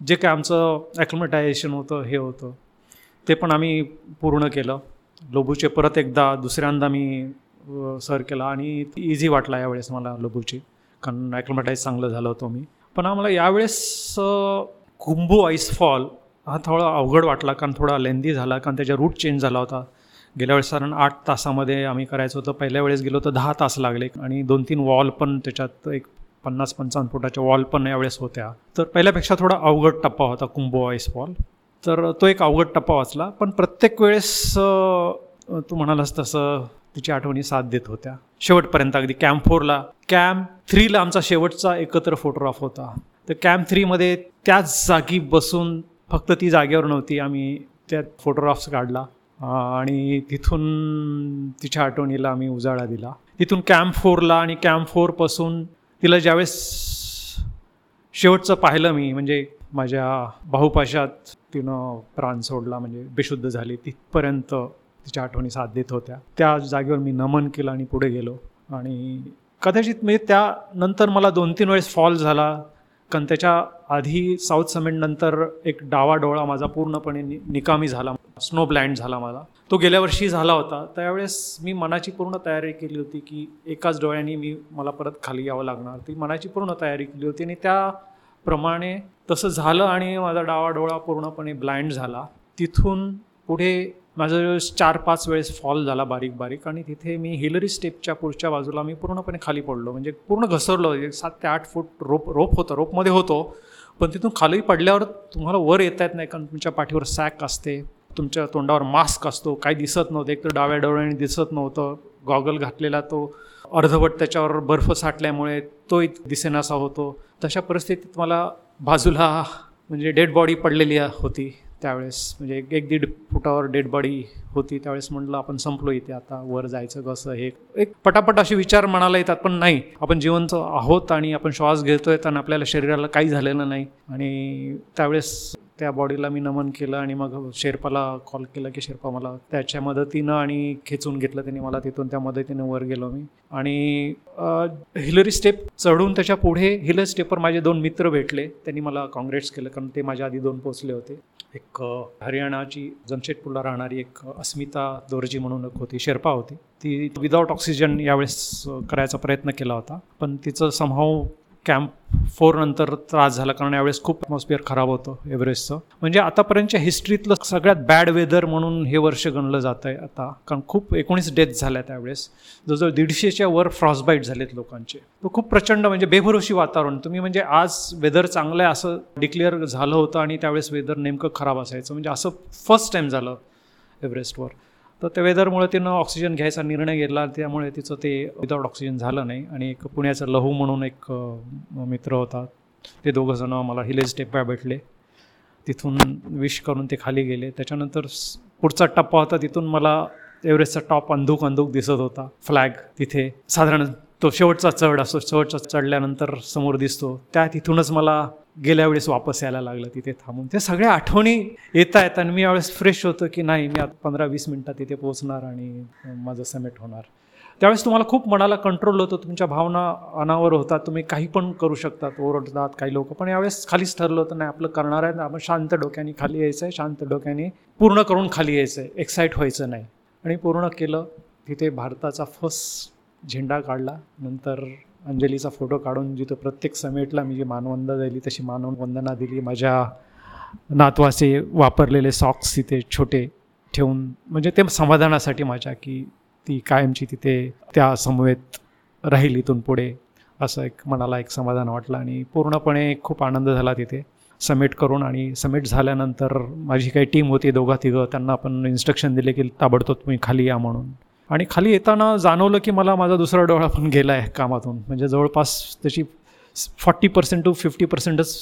जे काय आमचं ॲक्लिमेटायझेशन होतं हे होतं ते पण आम्ही पूर्ण केलं. लोबूचे परत एकदा दुसऱ्यांदा मी सर केला आणि इझी वाटला यावेळेस मला लोबूची कारण ॲक्लिमेटाईज चांगलं झालं होतं मी. पण आम्हाला यावेळेस कुंभू आईसफॉल हा थोडा अवघड वाटला कारण थोडा लेंदी झाला कारण त्याचा रूट चेंज झाला होता. गेल्या वेळेस साधारण आठ तासामध्ये आम्ही करायचं होतं. पहिल्या वेळेस गेलो तर दहा तास लागले आणि दोन तीन वॉल पण त्याच्यात एक पन्नास पंचावन्न फुटाच्या वॉल पण यावेळेस होत्या. तर पहिल्यापेक्षा थोडा अवघड टप्पा होता कुंभो आईस वॉल तर तो एक अवघड टप्पा वाचला. पण प्रत्येक वेळेस तू म्हणालास तसं तिची आठवणी साथ देत होत्या. शेवटपर्यंत अगदी कॅम्प फोरला कॅम्प थ्रीला आमचा शेवटचा एकत्र फोटोग्राफ होता. तर कॅम्प थ्रीमध्ये त्याच जागी बसून फक्त ती जागेवर नव्हती. आम्ही त्यात फोटोग्राफ्स काढला. आणि तिथून तिच्या आठवणीला आम्ही उजाळा दिला. तिथून कॅम्प फोरला आणि कॅम्प फोरपासून तिला ज्यावेळेस शेवटचं पाहिलं मी म्हणजे माझ्या बाहुपाशात तिनं प्राण सोडला म्हणजे बेशुद्ध झाली तिथपर्यंत तिच्या आठवणी साथ देत होत्या. त्या जागेवर मी नमन केलं आणि पुढे गेलो. आणि कदाचित म्हणजे त्यानंतर मला दोन तीन वेळेस फॉल झाला कारण त्याच्या आधी साऊथ समेंटनंतर एक डावा डोळा माझा पूर्णपणे निकामी झाला. स्नो ब्लँड झाला मला. तो गेल्या वर्षी झाला होता. त्यावेळेस मी मनाची पूर्ण तयारी केली होती की एकाच डोळ्याने मी मला परत खाली यावं लागणार. ती मनाची पूर्ण तयारी केली होती आणि त्याप्रमाणे तसं झालं आणि माझा डावा डोळा पूर्णपणे ब्लाइंड झाला. तिथून पुढे माझं चार पाच वेळेस फॉल झाला बारीक बारीक आणि तिथे मी हिलरी स्टेपच्या पुढच्या बाजूला मी पूर्णपणे खाली पडलो. म्हणजे पूर्ण घसरलो. सात ते आठ फूट रोप रोप होतं. रोपमध्ये होतो. पण तिथून खाली पडल्यावर तुम्हाला वर येता येत नाही कारण तुमच्या पाठीवर सॅक असते. तुमच्या तोंडावर मास्क असतो काही दिसत नव्हतं. एक तर डाव्या डोळ्याने दिसत नव्हतं. गॉगल घातलेला तो अर्धवट त्याच्यावर बर्फ साठल्यामुळे तो दिसेनासा होतो. तशा परिस्थितीत मला बाजूला म्हणजे डेड बॉडी पडलेली होती त्यावेळेस. म्हणजे एक एक दीड फुटावर डेड बॉडी होती त्यावेळेस म्हटलं आपण संपलो इथे आता वर जायचं कसं हे. एक पटापट असे विचार म्हणाला येतात पण नाही. आपण जिवंत आहोत आणि आपण श्वास घेतोय आणि आपल्याला शरीराला काही झालेलं नाही. आणि त्यावेळेस त्या बॉडीला मी नमन केलं आणि मग शेर्पाला कॉल केला की शेर्पा मला त्याच्या मदतीनं आणि खेचून घेतलं त्याने मला तिथून. त्या मदतीनं वर गेलो मी. आणि हिलरी स्टेप चढून त्याच्या पुढे हिलर स्टेपवर माझे दोन मित्र भेटले. त्यांनी मला काँग्रेट्स केलं कारण ते माझ्या आधी दोन पोचले होते. एक हरियाणाची जमशेदपूरला राहणारी एक अस्मिता दोरजी म्हणून एक होती शेर्पा होती. ती विदाऊट ऑक्सिजन यावेळेस करायचा प्रयत्न केला होता. पण तिचं समभाव कॅम्प फोर नंतर त्रास झाला कारण यावेळेस खूप ॲटमॉस्फिअर खराब होतं एव्हरेस्टचं. म्हणजे आतापर्यंतच्या हिस्ट्रीतलं सगळ्यात बॅड वेदर म्हणून हे वर्ष गणलं जात आहे आता. कारण खूप एकोणीस डेथ झाल्या त्यावेळेस. जवळजवळ दीडशेच्या वर फ्रॉसबाईट झालेत लोकांचे. तो खूप प्रचंड म्हणजे बेभरोशी वातावरण. तुम्ही म्हणजे आज वेदर चांगलं आहे असं डिक्लेअर झालं होतं आणि त्यावेळेस वेदर नेमकं खराब असायचं. म्हणजे असं फर्स्ट टाईम झालं एव्हरेस्टवर. तर त्या वेदरमुळे तिनं ऑक्सिजन घ्यायचा निर्णय घेतला त्यामुळे तिचं ते विदाऊट ऑक्सिजन झालं नाही. आणि एक पुण्याचा लहू म्हणून एक मित्र होता. ते दोघंजणं मला हिलेज टेप्या भेटले. तिथून विश करून ते खाली गेले. त्याच्यानंतर पुढचा टप्पा होता. तिथून मला एव्हरेस्टचा टॉप अंधूक अंधूक दिसत होता. फ्लॅग तिथे. साधारण तो शेवटचा चढ असतो. शेवटचा चढल्यानंतर समोर दिसतो. त्या तिथूनच मला गेल्या वेळेस वापस यायला लागलं. तिथे थांबून. ते सगळ्या आठवणी येत आहेत आणि मी यावेळेस फ्रेश होतो की नाही मी आता पंधरा वीस मिनटात तिथे पोहोचणार आणि माझं समेट होणार. त्यावेळेस तुम्हाला खूप मनाला कंट्रोल होतं. तुमच्या भावना अनावर होतात तुम्ही काही पण करू शकतात. ओरडतात काही लोक. पण यावेळेस खालीच ठरलं होतं. नाही आपलं करणार आहे. आपण शांत डोक्याने खाली यायचं आहे शांत डोक्याने पूर्ण करून खाली यायचं आहे एक्साईट व्हायचं नाही. आणि पूर्ण केलं. तिथे भारताचा फर्स्ट झेंडा काढला. नंतर अंजलीचा फोटो काढून जिथं प्रत्येक समेटला मी जी मानवंदना दिली तशी मानवंदना दिली. माझ्या नातवाचे वापरलेले सॉक्स तिथे छोटे ठेवून म्हणजे ते समाधानासाठी माझ्या की ती कायमची तिथे त्या समवेत राहील इथून पुढे असं एक मनाला एक समाधान वाटलं. आणि पूर्णपणे खूप आनंद झाला तिथे. समिट करून आणि समिट झाल्यानंतर माझी काही टीम होती दोघा तिघं त्यांना आपण इन्स्ट्रक्शन दिले की ताबडतोब तुम्ही खाली या म्हणून. आणि खाली येताना जाणवलं की मला माझा दुसरा डोळा पण गेला आहे कामातून. म्हणजे जवळपास त्याची फॉर्टी पर्सेंट टू फिफ्टी पर्सेंटच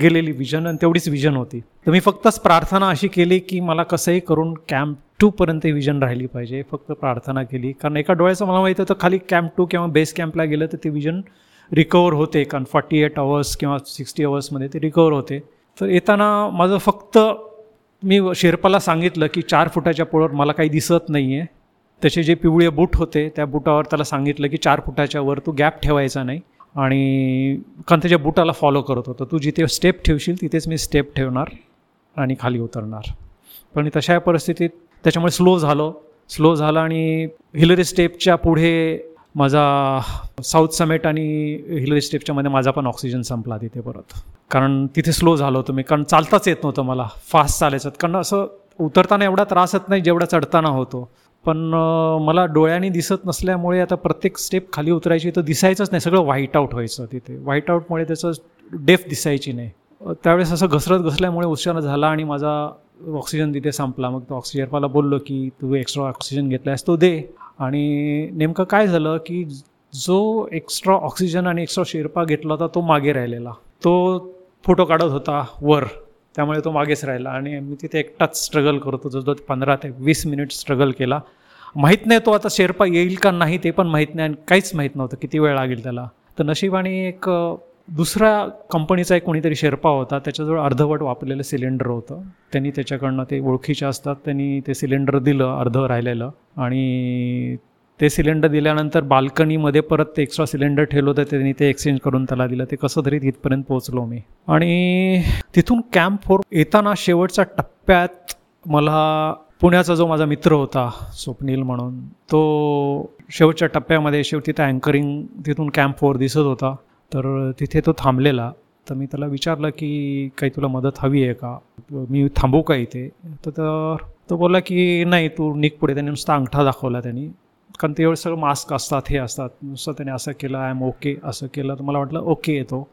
गेलेली विजन आणि तेवढीच विजन होती. तर मी फक्तच प्रार्थना अशी केली की मला कसंही करून कॅम्प टूपर्यंत विजन राहिली पाहिजे. फक्त प्रार्थना केली. कारण एका डोळ्याचं मला माहिती होतं खाली कॅम्प टू किंवा बेस कॅम्पला गेलं तर ते विजन रिकवर होते. कारण फॉर्टी एट अवर्स किंवा सिक्स्टी अवर्समध्ये ते रिकवर होते. तर येताना माझं फक्त मी शेर्पाला सांगितलं की चार फुटाच्या पोळवर मला काही दिसत नाही आहे त्याचे जे पिवळे बूट होते त्या बुटावर त्याला सांगितलं की चार फुटाच्या वर तू गॅप ठेवायचा नाही आणि कारण त्याच्या बुटाला फॉलो करत होतं. तू जिथे स्टेप ठेवशील तिथेच मी स्टेप ठेवणार आणि खाली उतरणार. पण तशा परिस्थितीत त्याच्यामुळे स्लो झालो. स्लो झालं आणि हिलरी स्टेपच्या पुढे माझा साऊथ समेट आणि हिलरी स्टेपच्या मध्ये माझा पण ऑक्सिजन संपला तिथे परत. कारण तिथे स्लो झालो होतो मी. कारण चालताच येत नव्हतं मला. फास्ट चालायचं कारण असं उतरताना एवढा त्रास होत नाही जेवढा चढताना होतो. पण मला डोळ्याने दिसत नसल्यामुळे आता प्रत्येक स्टेप खाली उतरायची तर दिसायचंच नाही. सगळं व्हाईट आऊट व्हायचं तिथे. व्हाईट आऊटमुळे त्याचं डेफ दिसायची नाही. त्यावेळेस असं घसरत घसल्यामुळे उच्चार झाला आणि माझा ऑक्सिजन तिथे संपला. मग तो ऑक्सिजनपाला बोललो की तू एक्स्ट्रा ऑक्सिजन घेतलायस तो दे. आणि नेमकं काय झालं की जो एक्स्ट्रा ऑक्सिजन आणि एक्स्ट्रा शेरपा घेतला होता तो मागे राहिलेला. तो फोटो काढत होता वर. त्यामुळे तो मागेच राहिला. आणि मी तिथे एकटाच स्ट्रगल करतो जवळजवळ पंधरा ते वीस मिनिट स्ट्रगल केला. माहीत नाही तो आता शेरपा येईल का नाही ते पण माहीत नाही आणि काहीच माहीत नव्हतं. किती वेळ लागेल त्याला. तर नशिबाने एक दुसऱ्या कंपनीचा एक कोणीतरी शेर्पा होता. त्याच्याजवळ अर्धवट वापरलेलं सिलेंडर होतं. त्यांनी त्याच्याकडनं ते ओळखीचे असतात. त्यांनी ते सिलेंडर दिलं अर्ध राहिलेलं. आणि ते सिलेंडर दिल्यानंतर बाल्कनीमध्ये परत ते एक्स्ट्रा सिलेंडर ठेवलं होतं त्यांनी ते एक्सचेंज करून त्याला दिलं. ते कसं तरी तिथपर्यंत पोहोचलो मी. आणि तिथून कॅम्प फोर येताना शेवटच्या टप्प्यात मला पुण्याचा जो माझा मित्र होता स्वप्नील म्हणून तो शेवटच्या टप्प्यामध्ये शेवटी त्या अँकरिंग तिथून कॅम्प फोर दिसत होता. तर तिथे तो थांबलेला. तर मी त्याला विचारलं की काही तुला मदत हवी आहे का? मी थांबू का इथे? तर तो बोलला की नाही तू निघ पुढे. त्याने नुसता अंगठा दाखवला त्यांनी. कारण ते सगळं मास्क असतात हे असतात. नुसतं त्याने असं केलं आय एम ओके असं केलं तर मला वाटलं ओके येतो.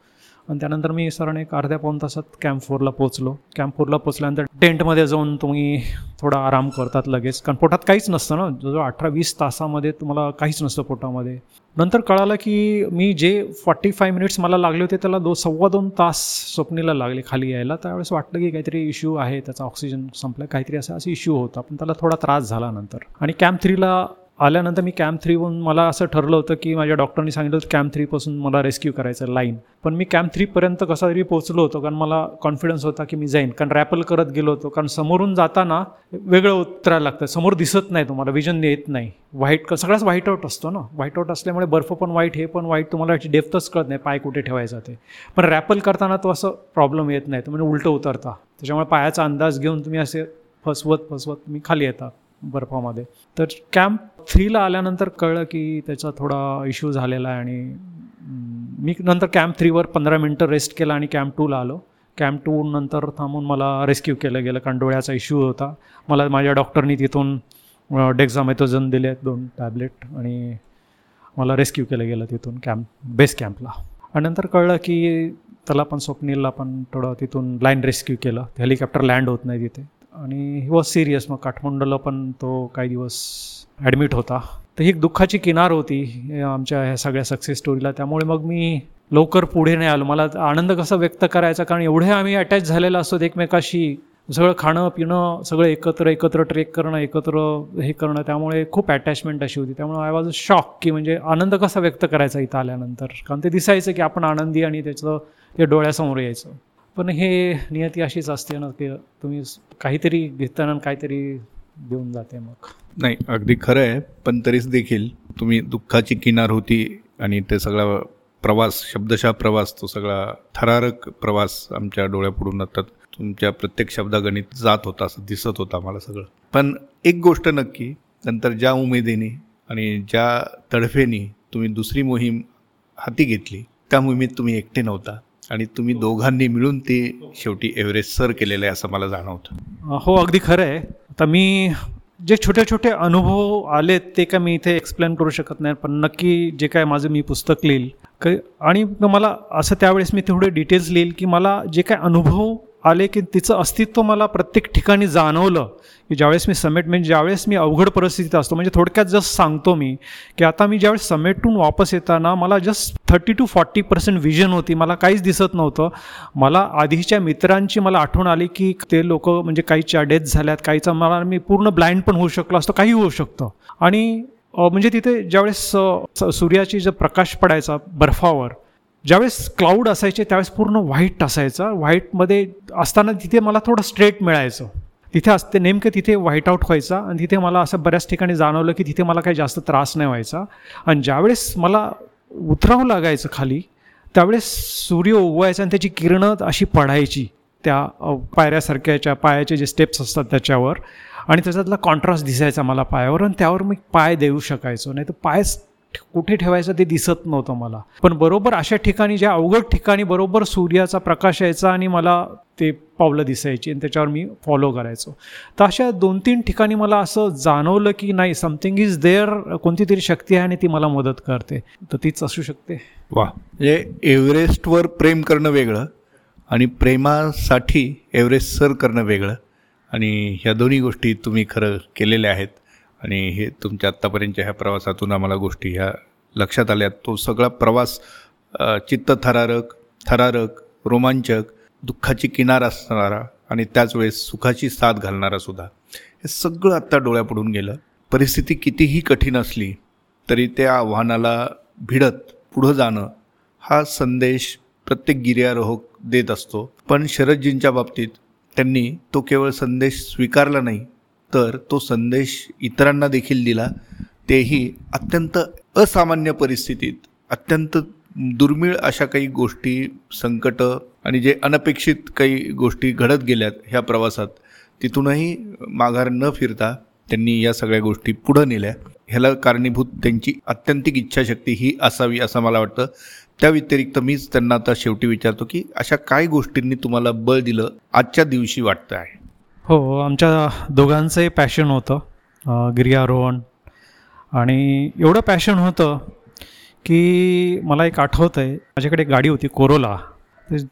आणि त्यानंतर मी सरण एक अर्ध्या पाऊन तासात कॅम्प फोरला पोचलो कॅम्प फोरला पोचल्यानंतर टेंटमध्ये जाऊन तुम्ही थोडा आराम करतात लगेच. कारण पोटात काहीच नसतं ना. जवळ अठरा वीस तासामध्ये तुम्हाला काहीच नसतं पोटामध्ये. नंतर कळालं की मी जे फॉर्टी फाय मिनिट्स मला लागले होते त्याला दो सव्वा दोन तास स्वप्नीला लागले खाली यायला. त्यावेळेस वाटलं की काहीतरी इश्यू आहे त्याचा ऑक्सिजन संपला. काहीतरी असा असं इश्यू होता पण त्याला थोडा त्रास झाला नंतर. आणि कॅम्प थ्रीला आल्यानंतर मी कॅम्प थ्रीहून मला असं ठरलं होतं की माझ्या डॉक्टरनी सांगितलं होतं कॅम्प थ्रीपासून मला रेस्क्यू करायचं लाईन पण मी कॅम्प थ्रीपर्यंत कसा तरी पोचलो होतो कारण मला कॉन्फिडन्स होता की मी जाईन. कारण रॅपल करत गेलो होतो कारण समोरून जाताना वेगळं उतरायला लागतं. समोर दिसत नाही तुम्हाला विजन येत नाही. व्हाईट सगळाच व्हाईट आऊट असतो ना. व्हाईट आऊट असल्यामुळे बर्फ पण वाईट हे पण वाईट तुम्हाला याची डेप्थच कळत नाही पाय कुठे ठेवायचा ते. पण रॅपल करताना तो असं प्रॉब्लेम येत नाही म्हणजे उलटं उतरता. त्याच्यामुळे पायाचा अंदाज घेऊन तुम्ही असे फसवत फसवत तुम्ही खाली येता. बर्फामध्ये. तर कॅम्प थ्रीला आल्यानंतर कळलं की त्याचा थोडा इश्यू झालेला आहे आणि मी नंतर कॅम्प थ्रीवर पंधरा मिनटं रेस्ट केला आणि कॅम्प टूला आलो. कॅम्प टू नंतर थांबून मला रेस्क्यू केलं गेलं कारण डोळ्याचा इश्यू होता. मला माझ्या डॉक्टरनी तिथून डेक्झामेथोजन दिले दोन टॅबलेट आणि मला रेस्क्यू केलं गेलं तिथून कॅम्प बेस कॅम्पला आणि नंतर कळलं की त्याला पण स्वप्नीलला पण थोडं तिथून लाईन रेस्क्यू केलं. हेलिकॉप्टर लँड होत नाही तिथे. आणि ही वॉज सिरियस मग काठमांडूला पण तो काही दिवस ॲडमिट होता. तर ही एक दुःखाची किनार होती आमच्या ह्या सगळ्या सक्सेस स्टोरीला त्यामुळे मग मी लवकर पुढे नाही आलो. मला आनंद कसा व्यक्त करायचा? कारण एवढे आम्ही अटॅच झालेलो असतो एकमेकाशी. सगळं खाणं पिणं सगळं एकत्र एकत्र ट्रेक करणं एकत्र हे करणं त्यामुळे खूप अटॅचमेंट अशी होती. त्यामुळे आय वॉज अ शॉक की म्हणजे आनंद कसा व्यक्त करायचा इथं आल्यानंतर? कारण ते दिसायचं की आपण आनंदी आणि त्याचं ते डोळ्यासमोर यायचं. पण हे नियती अशीच असते ना की तुम्ही काहीतरी घेताना काहीतरी देऊन जाते मग. नाही अगदी खरं आहे पण तरीच देखील तुम्ही दुःखाची किनार होती आणि ते सगळा प्रवास शब्दशा प्रवास तो सगळा थरारक प्रवास आमच्या डोळ्यापुढून आता तुमच्या प्रत्येक शब्दागणित जात होता असं दिसत होता मला सगळं. पण एक गोष्ट नक्की नंतर ज्या उमेदीने आणि ज्या तडफेनी तुम्ही दुसरी मोहीम हाती घेतली त्या मोहिमेत तुम्ही एकटे नव्हता. आणि तुम्ही दोघांनी मिळून ते शेवटी एव्हरेस्ट सर केलेलं आहे असं मला जाणवतं. हो अगदी खरं आहे. आता मी जे छोटे छोटे अनुभव आलेत ते काय मी इथे एक्सप्लेन करू शकत नाही पण नक्की जे काय माझं मी पुस्तक लिहील आणि मला असं त्यावेळेस मी तेवढे डिटेल्स लिहील की मला जे काय अनुभव आले की तिचं अस्तित्व मला प्रत्येक ठिकाणी जाणवलं की ज्यावेळेस मी समेट म्हणजे ज्यावेळेस मी अवघड परिस्थितीत असतो म्हणजे थोडक्यात जस्ट सांगतो मी की आता मी ज्यावेळेस समेटून वापस येताना मला just thirty to forty percent vision होती मला काहीच दिसत नव्हतं. मला आधीच्या मित्रांची मला आठवण आली की ते लोक म्हणजे काहीच्या डेथ झाल्यात काहीचा मला मी पूर्ण ब्लाइंड पण होऊ शकलो असतो काही होऊ शकतं. आणि म्हणजे तिथे ज्यावेळेस सूर्याची जो प्रकाश पडायचा बर्फावर ज्यावेळेस क्लाऊड असायचे त्यावेळेस पूर्ण व्हाईट असायचं. व्हाईटमध्ये असताना तिथे मला थोडं स्ट्रेट मिळायचं. तिथे असते नेमकं तिथे व्हाईट आऊट व्हायचा आणि तिथे मला असं बऱ्याच ठिकाणी जाणवलं की तिथे मला काही जास्त त्रास नाही व्हायचा. आणि ज्यावेळेस मला उतरावं लागायचं खाली त्यावेळेस सूर्य उगवायचा आणि त्याची किरणं अशी पडायची त्या पायऱ्यासारख्याच्या पायाचे जे स्टेप्स असतात त्याच्यावर. आणि त्याच्यातला कॉन्ट्रास्ट दिसायचा मला पायावर आणि त्यावर मी पाय देऊ शकायचो. नाही तर पाय कुठे ठेवायचं ते दिसत नव्हतं मला. पण बरोबर अशा ठिकाणी ज्या अवघड ठिकाणी बरोबर सूर्याचा प्रकाश यायचा आणि मला ते पावलं दिसायची आणि त्याच्यावर मी फॉलो करायचो. तर अशा दोन तीन ठिकाणी मला असं जाणवलं की नाही समथिंग इज देअर कोणती तरी शक्ती आहे आणि ती मला मदत करते. तर तीच असू शकते. वा. म्हणजे एव्हरेस्टवर प्रेम करणं वेगळं आणि प्रेमासाठी एव्हरेस्ट सर करणं वेगळं. आणि ह्या दोन्ही गोष्टी तुम्ही खरं केलेल्या आहेत. आणि हे तुमच्या आत्तापर्यंतच्या ह्या प्रवासातून आम्हाला गोष्टी ह्या लक्षात आल्यात तो सगळा प्रवास चित्त थरारक थरारक रोमांचक दुःखाची किनार असणारा आणि त्याच वेळेस सुखाची साथ घालणारा सुद्धा. हे सगळं आत्ता डोळ्यापडून गेलं. परिस्थिती कितीही कठीण असली तरी त्या आव्हानाला भिडत पुढं जाणं हा संदेश प्रत्येक गिर्यारोहक देत असतो. पण शरदजींच्या बाबतीत त्यांनी तो केवळ संदेश स्वीकारला नाही तर तो संदेश इतरांना देखील दिला. तेही अत्यंत असामान्य परिस्थितीत अत्यंत दुर्मिळ अशा काही गोष्टी संकट आणि जे अनपेक्षित काही गोष्टी घडत गेल्यात ह्या प्रवासात तिथूनही माघार न फिरता त्यांनी या सगळ्या गोष्टी पुढं नेल्या. ह्याला कारणीभूत त्यांची अत्यंतिक इच्छाशक्ती ही असावी असं मला वाटतं. त्या व्यतिरिक्त मीच त्यांना आता शेवटी विचारतो की अशा काय गोष्टींनी तुम्हाला बळ दिलं आजच्या दिवशी वाटतं आहे हो आमच्या दोघांचंही पॅशन होतं गिर्यारोहण. आणि एवढं पॅशन होतं की मला एक आठवतं आहे माझ्याकडे एक गाडी होती कोरोला.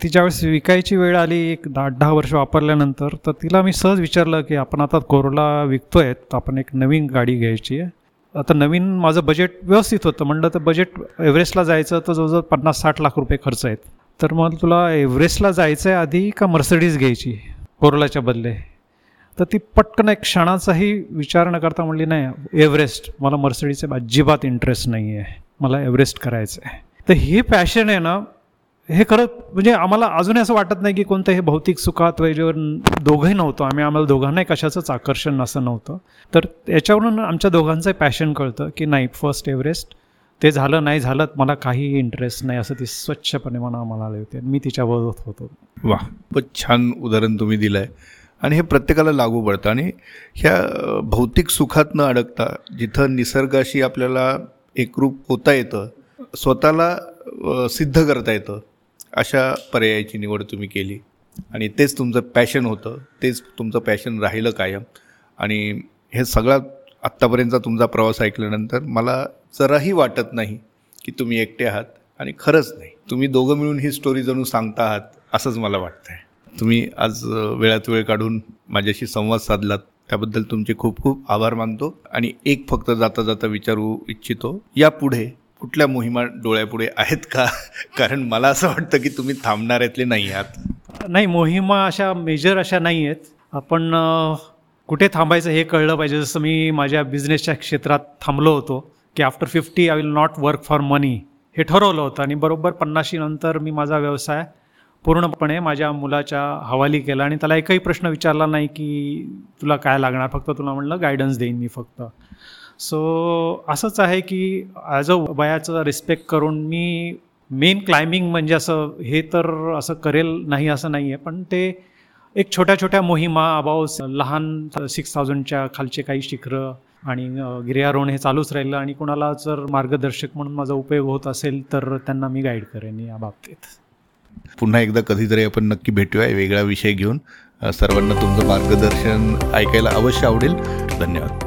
तिच्या वेळेस विकायची वेळ आली एक आठ दहा वर्ष वापरल्यानंतर तर तिला मी सहज विचारलं की आपण आता कोरोला विकतो आहे तर आपण एक नवीन गाडी घ्यायची आहे. आता नवीन माझं बजेट व्यवस्थित होतं म्हणलं तर बजेट एव्हरेस्टला जायचं तर जवळजवळ पन्नास साठ लाख रुपये खर्च आहेत. तर मग तुला एव्हरेस्टला जायचं आहे आधी का मर्सडीज घ्यायची कोरोलाच्या बदले? तर ती पटकन एक क्षणाचाही विचार न करता म्हणली नाही एव्हरेस्ट मला मर्सडीचे अजिबात इंटरेस्ट नाही आहे. मला एव्हरेस्ट करायचं आहे. तर हे पॅशन आहे ना हे खरं म्हणजे आम्हाला अजूनही असं वाटत नाही की कोणतं हे भौतिक सुखात वगैरे दोघंही नव्हतं. आम्ही आम्हाला दोघांनाही कशाचंच आकर्षण असं नव्हतं. तर याच्यावरून आमच्या दोघांचं पॅशन कळतं की नाही फर्स्ट एव्हरेस्ट ते झालं नाही झालं मला काहीही इंटरेस्ट नाही असं ती स्वच्छपणे म्हणा म्हणाले होते. मी तिच्याबरोबर होतो. वा खूप छान उदाहरण तुम्ही दिलं आहे आणि हे प्रत्येकाला लागू पडतं. आणि ह्या भौतिक सुखात न अडकता जिथं निसर्गाशी आपल्याला एकरूप होता येतं स्वतःला सिद्ध करता येतं अशा पर्यायाची निवड तुम्ही केली. आणि तेच तुमचं पॅशन होतं. तेच तुमचं पॅशन राहिलं कायम. आणि हे सगळा आत्तापर्यंतचा तुमचा प्रवास ऐकल्यानंतर मला जराही वाटत नाही की तुम्ही एकटे आहात. आणि खरंच नाही. तुम्ही दोघं मिळून ही स्टोरी जणू सांगता आहात असंच मला वाटतं आहे तुम्ही आज वेळात वेळ काढून माझ्याशी संवाद साधलात त्याबद्दल तुमचे खूप खूप आभार मानतो आणि एक फक्त जाता जाता विचारू इच्छितो यापुढे कुठल्या मोहिमा डोळ्यापुढे आहेत का? (laughs) कारण मला असं वाटतं की तुम्ही थांबणाऱ्यातले नाही आहात? नाही मोहिमा अशा मेजर अशा नाही आहेत. आपण कुठे थांबायचं हे कळलं पाहिजे. जसं मी माझ्या बिझनेसच्या क्षेत्रात थांबलो होतो की after fifty I will not work for money हे ठरवलं होतं. आणि बरोबर पन्नाशी नंतर मी माझा व्यवसाय पूर्णपणे माझ्या मुलाच्या हवाली केला आणि त्याला एकही प्रश्न विचारला नाही की तुला काय लागणार फक्त तुला म्हणलं गायडन्स देईन मी फक्त. सो असंच आहे की ॲज अ वयाचं रिस्पेक्ट करून मी मेन क्लाइम्बिंग म्हणजे असं हे तर असं करेल नाही असं नाही आहे पण ते एक छोट्या छोट्या मोहिमा अबाव लहान सिक्स थाउजंडच्या खालचे काही शिखरं आणि गिर्यारोहण हे चालूच राहिलं आणि कुणाला जर मार्गदर्शक म्हणून माझा उपयोग होत असेल तर त्यांना मी गाईड करेन या बाबतीत. पुन्हा एकदा कधीतरी आपण नक्की भेटूया. वेगळा विषय घेऊन सर्वांना तुमचं मार्गदर्शन ऐकायला अवश्य आवडेल. धन्यवाद.